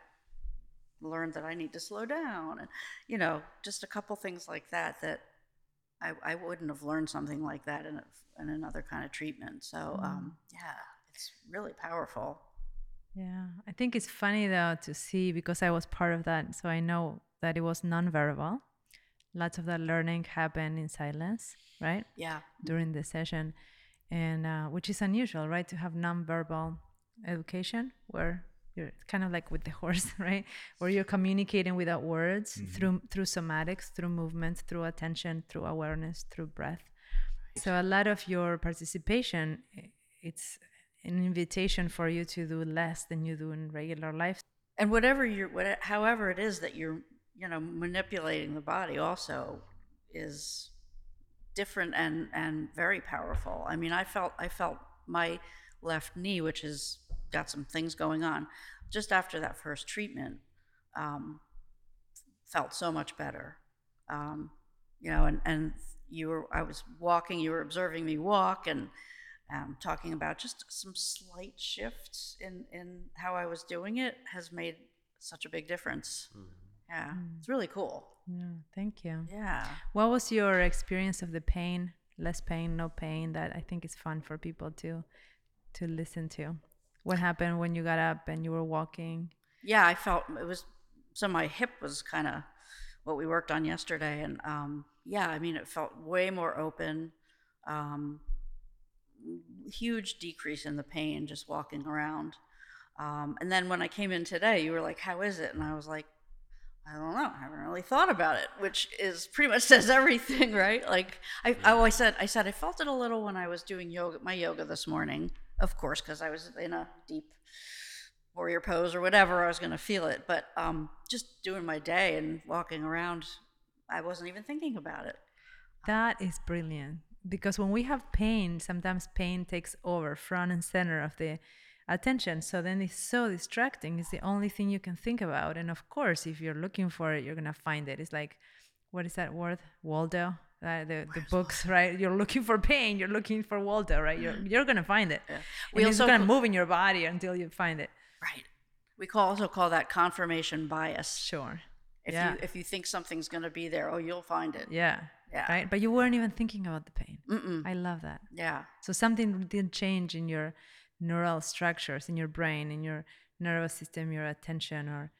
learned that I need to slow down and, you know, just a couple things like that, that I, I wouldn't have learned something like that in, a, in another kind of treatment. So, um, yeah, it's really powerful. Yeah, I think it's funny though to see because I was part of that, so I know that it was nonverbal. Lots of that learning happened in silence, right, Yeah. during the session, and uh, which is unusual, right, to have nonverbal education where you're kind of like with the horse, right, where you're communicating without words through through somatics, through movement, through attention, through awareness, through breath. So a lot of your participation, it's an invitation for you to do less than you do in regular life. and whatever you're what, however it is that you're you know manipulating the body also is different and and very powerful. I mean i felt i felt my left knee which has got some things going on just after that first treatment um, felt so much better. Um, you know and and you were i was walking you were observing me walk and um, talking about just some slight shifts in in how I was doing it has made such a big difference. Yeah, it's really cool. Yeah, thank you. Yeah. What was your experience of the pain? Less pain, no pain. That I think is fun for people to to listen to. What happened when you got up and you were walking? yeah, I felt it was so my hip was kind of what we worked on yesterday, and um, yeah, I mean it felt way more open. Um, huge decrease in the pain just walking around. Um, and then when I came in today, you were like, "How is it?" And I was like, "I don't know. I haven't really thought about it," which is pretty much says everything, right? Like I, I always said, I said I felt it a little when I was doing yoga, my yoga this morning, of course, because I was in a deep warrior pose or whatever, I was going to feel it. But um, just doing my day and walking around, I wasn't even thinking about it. That is brilliant because when we have pain, sometimes pain takes over front and center of the attention. So then it's so distracting. It's the only thing you can think about. And of course, if you're looking for it, you're going to find it. It's like, what is that word? Waldo? Uh, the, the books, right? You're looking for pain. You're looking for Waldo, right? You're, you're going to find it. We We it's also going to move in your body until you find it. Right. We call, also call that confirmation bias. Sure. If yeah. you if you think something's going to be there, oh, you'll find it. yeah. Yeah. Right. But you weren't even thinking about the pain. Mm-mm. I love that. Yeah. So something did change in your neural structures, in your brain, in your nervous system, your attention, or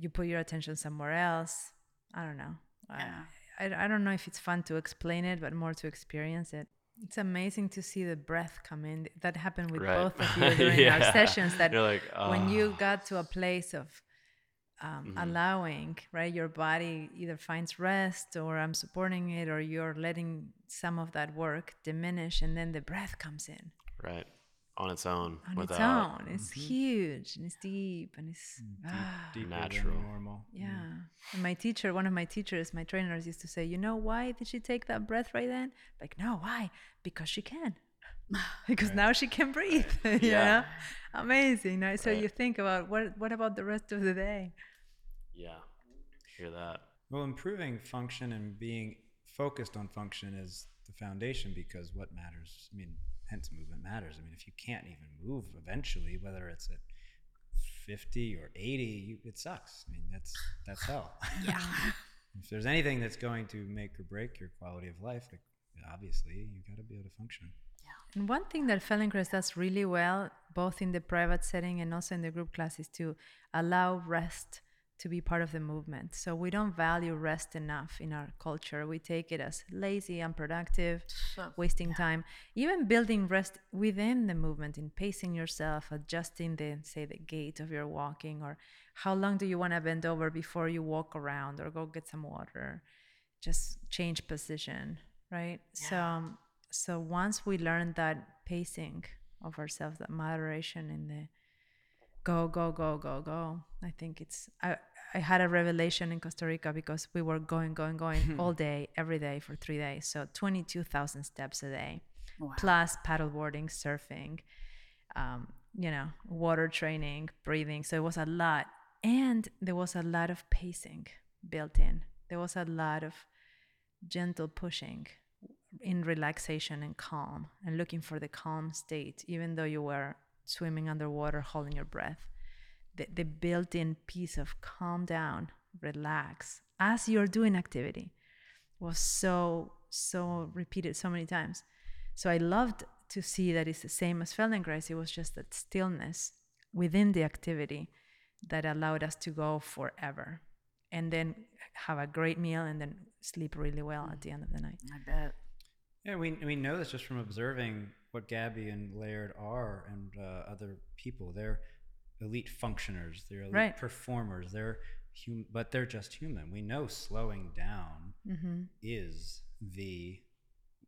you put your attention somewhere else. I don't know. I- Yeah. I, I don't know if it's fun to explain it, but more to experience it. It's amazing to see the breath come in. That happened with Right. both of you during our sessions. That like, when you "Ah." got to a place of um, Mhm. allowing, right, your body either finds rest or I'm supporting it or you're letting some of that work diminish and then the breath comes in right on its own on without its own. It's huge and it's deep and it's ah, Natural. than normal. yeah. And my teacher, one of my teachers, my trainers used to say, you know why did she take that breath right then? Like, no, why? Because she can. because now she can breathe. you Yeah. know? Amazing. Right? So Right. you think about what what about the rest of the day? yeah hear that Well, improving function and being focused on function is the foundation because what matters, I mean, hence movement matters. I mean, if you can't even move eventually, whether it's at 50 or 80, you, it sucks. I mean, that's that's hell. Yeah. if there's anything that's going to make or break your quality of life, like, obviously, you got to be able to function. Yeah. And one thing that Feldenkrais does really well, both in the private setting and also in the group class, is to allow rest to be part of the movement. So we don't value rest enough in our culture. We take it as lazy, unproductive, So- wasting time. Even building rest within the movement, in pacing yourself, adjusting the say the gait of your walking, or how long do you want to bend over before you walk around or go get some water. Just change position, right? So um, so once we learn that pacing of ourselves, that moderation in the go, go, go, go, go, I think it's I I had a revelation in Costa Rica because we were going, going, going all day, every day for three days. So twenty two thousand steps a day, Wow. plus paddleboarding, surfing, um, you know, water training, breathing. So it was a lot. And there was a lot of pacing built in. There was a lot of gentle pushing in relaxation and calm and looking for the calm state, even though you were swimming underwater, holding your breath. The, the built in piece of calm down, relax as you're doing activity was so, so repeated so many times. So I loved to see that it's the same as Feldenkrais. It was just that stillness within the activity that allowed us to go forever and then have a great meal and then sleep really well at the end of the night. I bet. Yeah, we, we know this just from observing what Gabby and Laird are and uh, other people. They're elite functioners, they're elite Right. performers, they're hum- but they're just human. We know slowing down Mm-hmm. is the,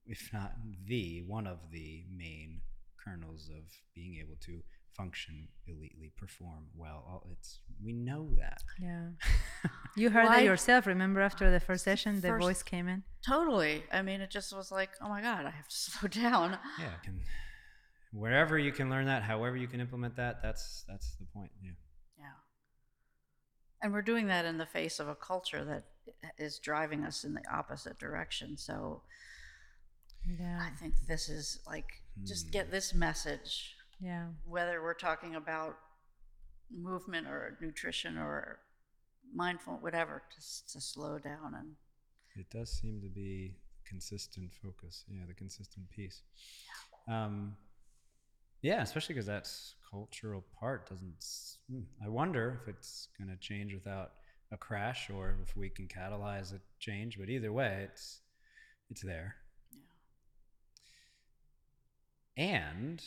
if not the, one of the main kernels of being able to function elitely, perform well. All- It's we know that. Yeah. You heard Why- that yourself. Remember after the first session, the First- voice came in? Totally. I mean, it just was like, oh my God, I have to slow down. Yeah, I can, wherever you can learn that, however you can implement that, that's that's the point. Yeah. Yeah. And we're doing that in the face of a culture that is driving us in the opposite direction. So Yeah. I think this is like, just get this message, Yeah. whether we're talking about movement or nutrition or mindful, whatever, just to slow down and It does seem to be consistent focus. Yeah, the consistent piece. yeah. Um, yeah, especially because that's cultural part doesn't. hmm, I wonder if it's going to change without a crash, or if we can catalyze a change. But either way, it's it's there. Yeah. And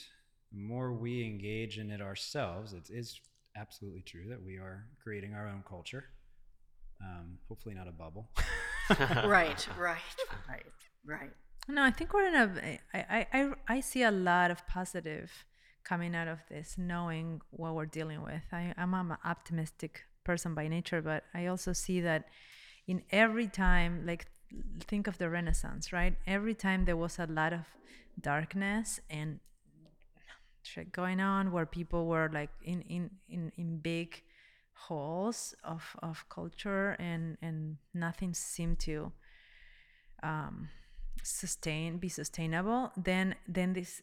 the more we engage in it ourselves, it is absolutely true that we are creating our own culture. Um, hopefully, not a bubble. right, right, right, right. No, I think we're in a. I, I, I, I see a lot of positive coming out of this, knowing what we're dealing with. I, I'm an optimistic person by nature, but I also see that in every time, like, think of the Renaissance, right? Every time there was a lot of darkness and shit going on where people were like in, in, in, in big holes of, of culture and, and nothing seemed to um, sustain be sustainable then then this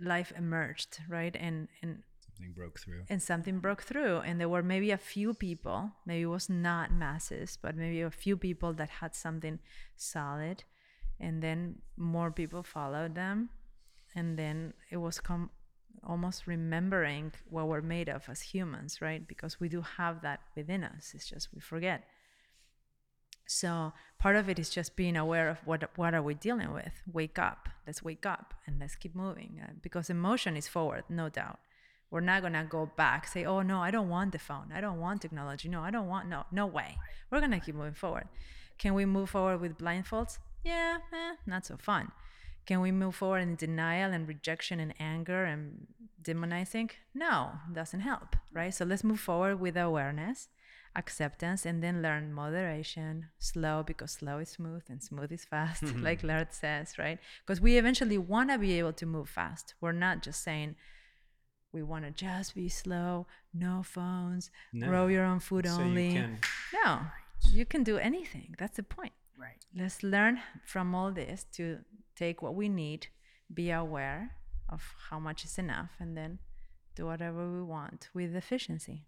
life emerged right? And and Something broke through. and something broke through and there were maybe a few people maybe it was not masses but maybe a few people that had something solid and then more people followed them and then it was com- almost remembering what we're made of as humans right? Because we do have that within us it's just we forget so part of it is just being aware of what what are we dealing with. Wake up. Let's wake up and let's keep moving uh, because emotion is forward, no doubt. We're not gonna go back. Say, oh no, I don't want the phone. I don't want technology. No, I don't want. No, no way. We're gonna keep moving forward. Can we move forward with blindfolds? Yeah, eh, not so fun. Can we move forward in denial and rejection and anger and demonizing? No, doesn't help, right? So let's move forward with awareness acceptance and then learn moderation slow because slow is smooth and smooth is fast like mm-hmm. Laird says right? Because we eventually want to be able to move fast. We're not just saying we want to just be slow no phones No. grow your own food So you only. can- no you can do anything. That's the point. Right. let's learn from all this to take what we need be aware of how much is enough and then do whatever we want with efficiency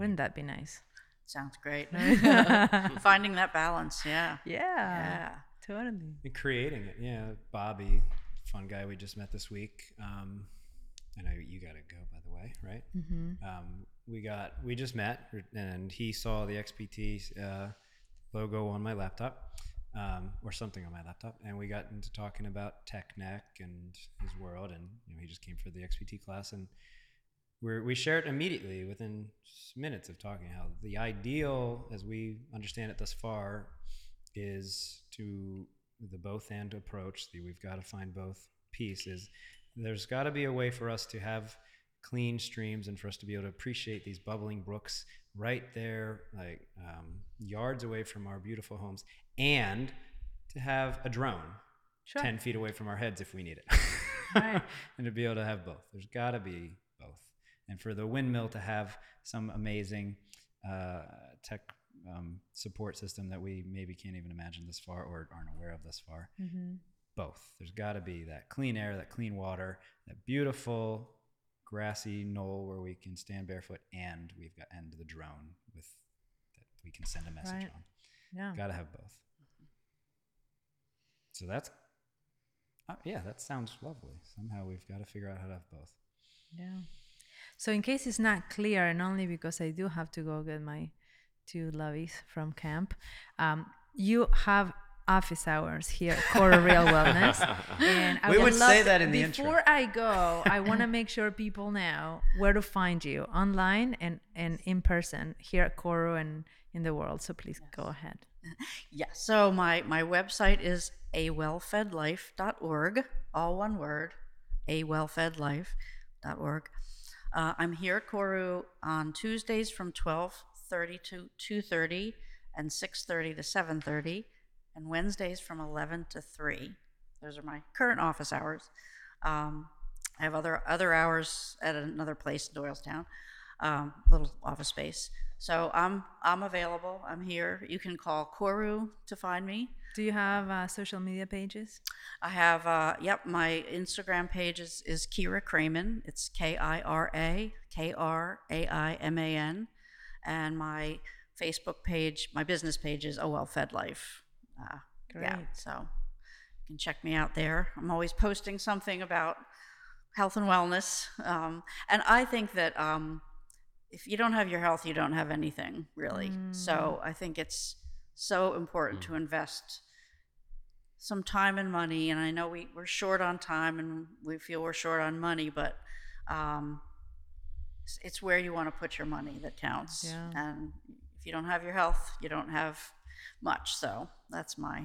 wouldn't that be nice Sounds great. Finding that balance. Yeah. Yeah, Yeah. totally. And creating it, yeah. Bobby, fun guy we just met this week. Um, I know you got to go, by the way, right? Mm-hmm. Um, we got we just met, and he saw the XPT uh, logo on my laptop, um, or something on my laptop, and we got into talking about tech TechNec and his world, and you know, he just came for the XPT class, and we're, we shared immediately within minutes of talking how the ideal, as we understand it thus far, is to the both and approach. The we've got to find both pieces. There's got to be a way for us to have clean streams and for us to be able to appreciate these bubbling brooks right there, like um, yards away from our beautiful homes, and to have a drone Sure. 10 feet away from our heads if we need it. Right. and to be able to have both. There's got to be. And for the windmill to have some amazing uh, tech um, support system that we maybe can't even imagine this far or aren't aware of this far. Mm-hmm. Both. There's got to be that clean air, that clean water, that beautiful grassy knoll where we can stand barefoot, and we've got and the drone with that we can send a message Right. on. Yeah. Got to have both. So that's, uh, yeah, that sounds lovely. Somehow we've got to figure out how to have both. Yeah. So in case it's not clear, and only because I do have to go get my two lovies from camp, um, you have office hours here at Koru Real Wellness. And I We would love say that in the intro. Before I go, I want to make sure people know where to find you online and, and in person here at Koru and in the world. So please go ahead. Yeah. So my my website is awellfedlife.org, all one word, awellfedlife.org. Uh, I'm here at Koru on Tuesdays from 12:30 to 2:30 and 6:30 to 7:30, and Wednesdays from 11 to 3. Those are my current office hours. Um, I have other other hours at another place in Doylestown, um, little office space. So I'm I'm available. I'm here. You can call Koru to find me. Do you have uh, social media pages? I have uh, yep. My Instagram page is, is Kira Kraiman. It's K I R A K R A I M A N, and my Facebook page, my business page is A Well Fed Life. Uh, Yeah, Great. so you can check me out there. I'm always posting something about health and wellness. Um, and I think that um, if you don't have your health, you don't have anything really. So I think it's so important to invest some time and money. And I know we, we're short on time and we feel we're short on money, but um, it's, it's where you want to put your money that counts. Yeah. And if you don't have your health, you don't have much. So that's my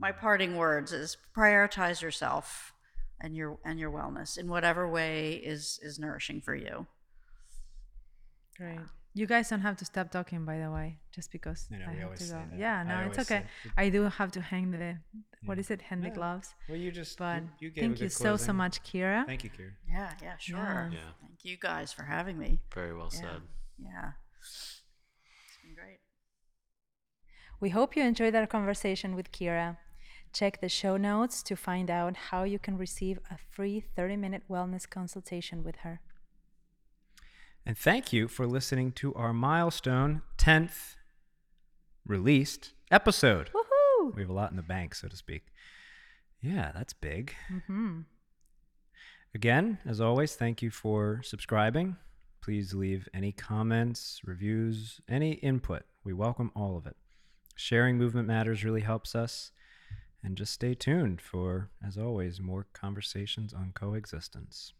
my parting words is prioritize yourself and your and your wellness in whatever way is is nourishing for you. Great. You guys don't have to stop talking, by the way, just because I know, I have to go. that. Yeah, I no, it's okay. say- I do have to hang the what is it, hang the gloves. Well, you just But you, you gave thank you good so so much, Kira. Thank you, Kira. Yeah, yeah, sure. Yeah. Yeah. Thank you guys for having me. Very well Yeah. said. Yeah. It's been great. We hope you enjoyed our conversation with Kira. Check the show notes to find out how you can receive a free 30 minute wellness consultation with her. And thank you for listening to our milestone 10th released episode. Woohoo! We have a lot in the bank, so to speak. Yeah, that's big. Mm-hmm. Again, as always, thank you for subscribing. Please leave any comments, reviews, any input. We welcome all of it. Sharing Movement Matters really helps us. And just stay tuned for, as always, more conversations on coexistence.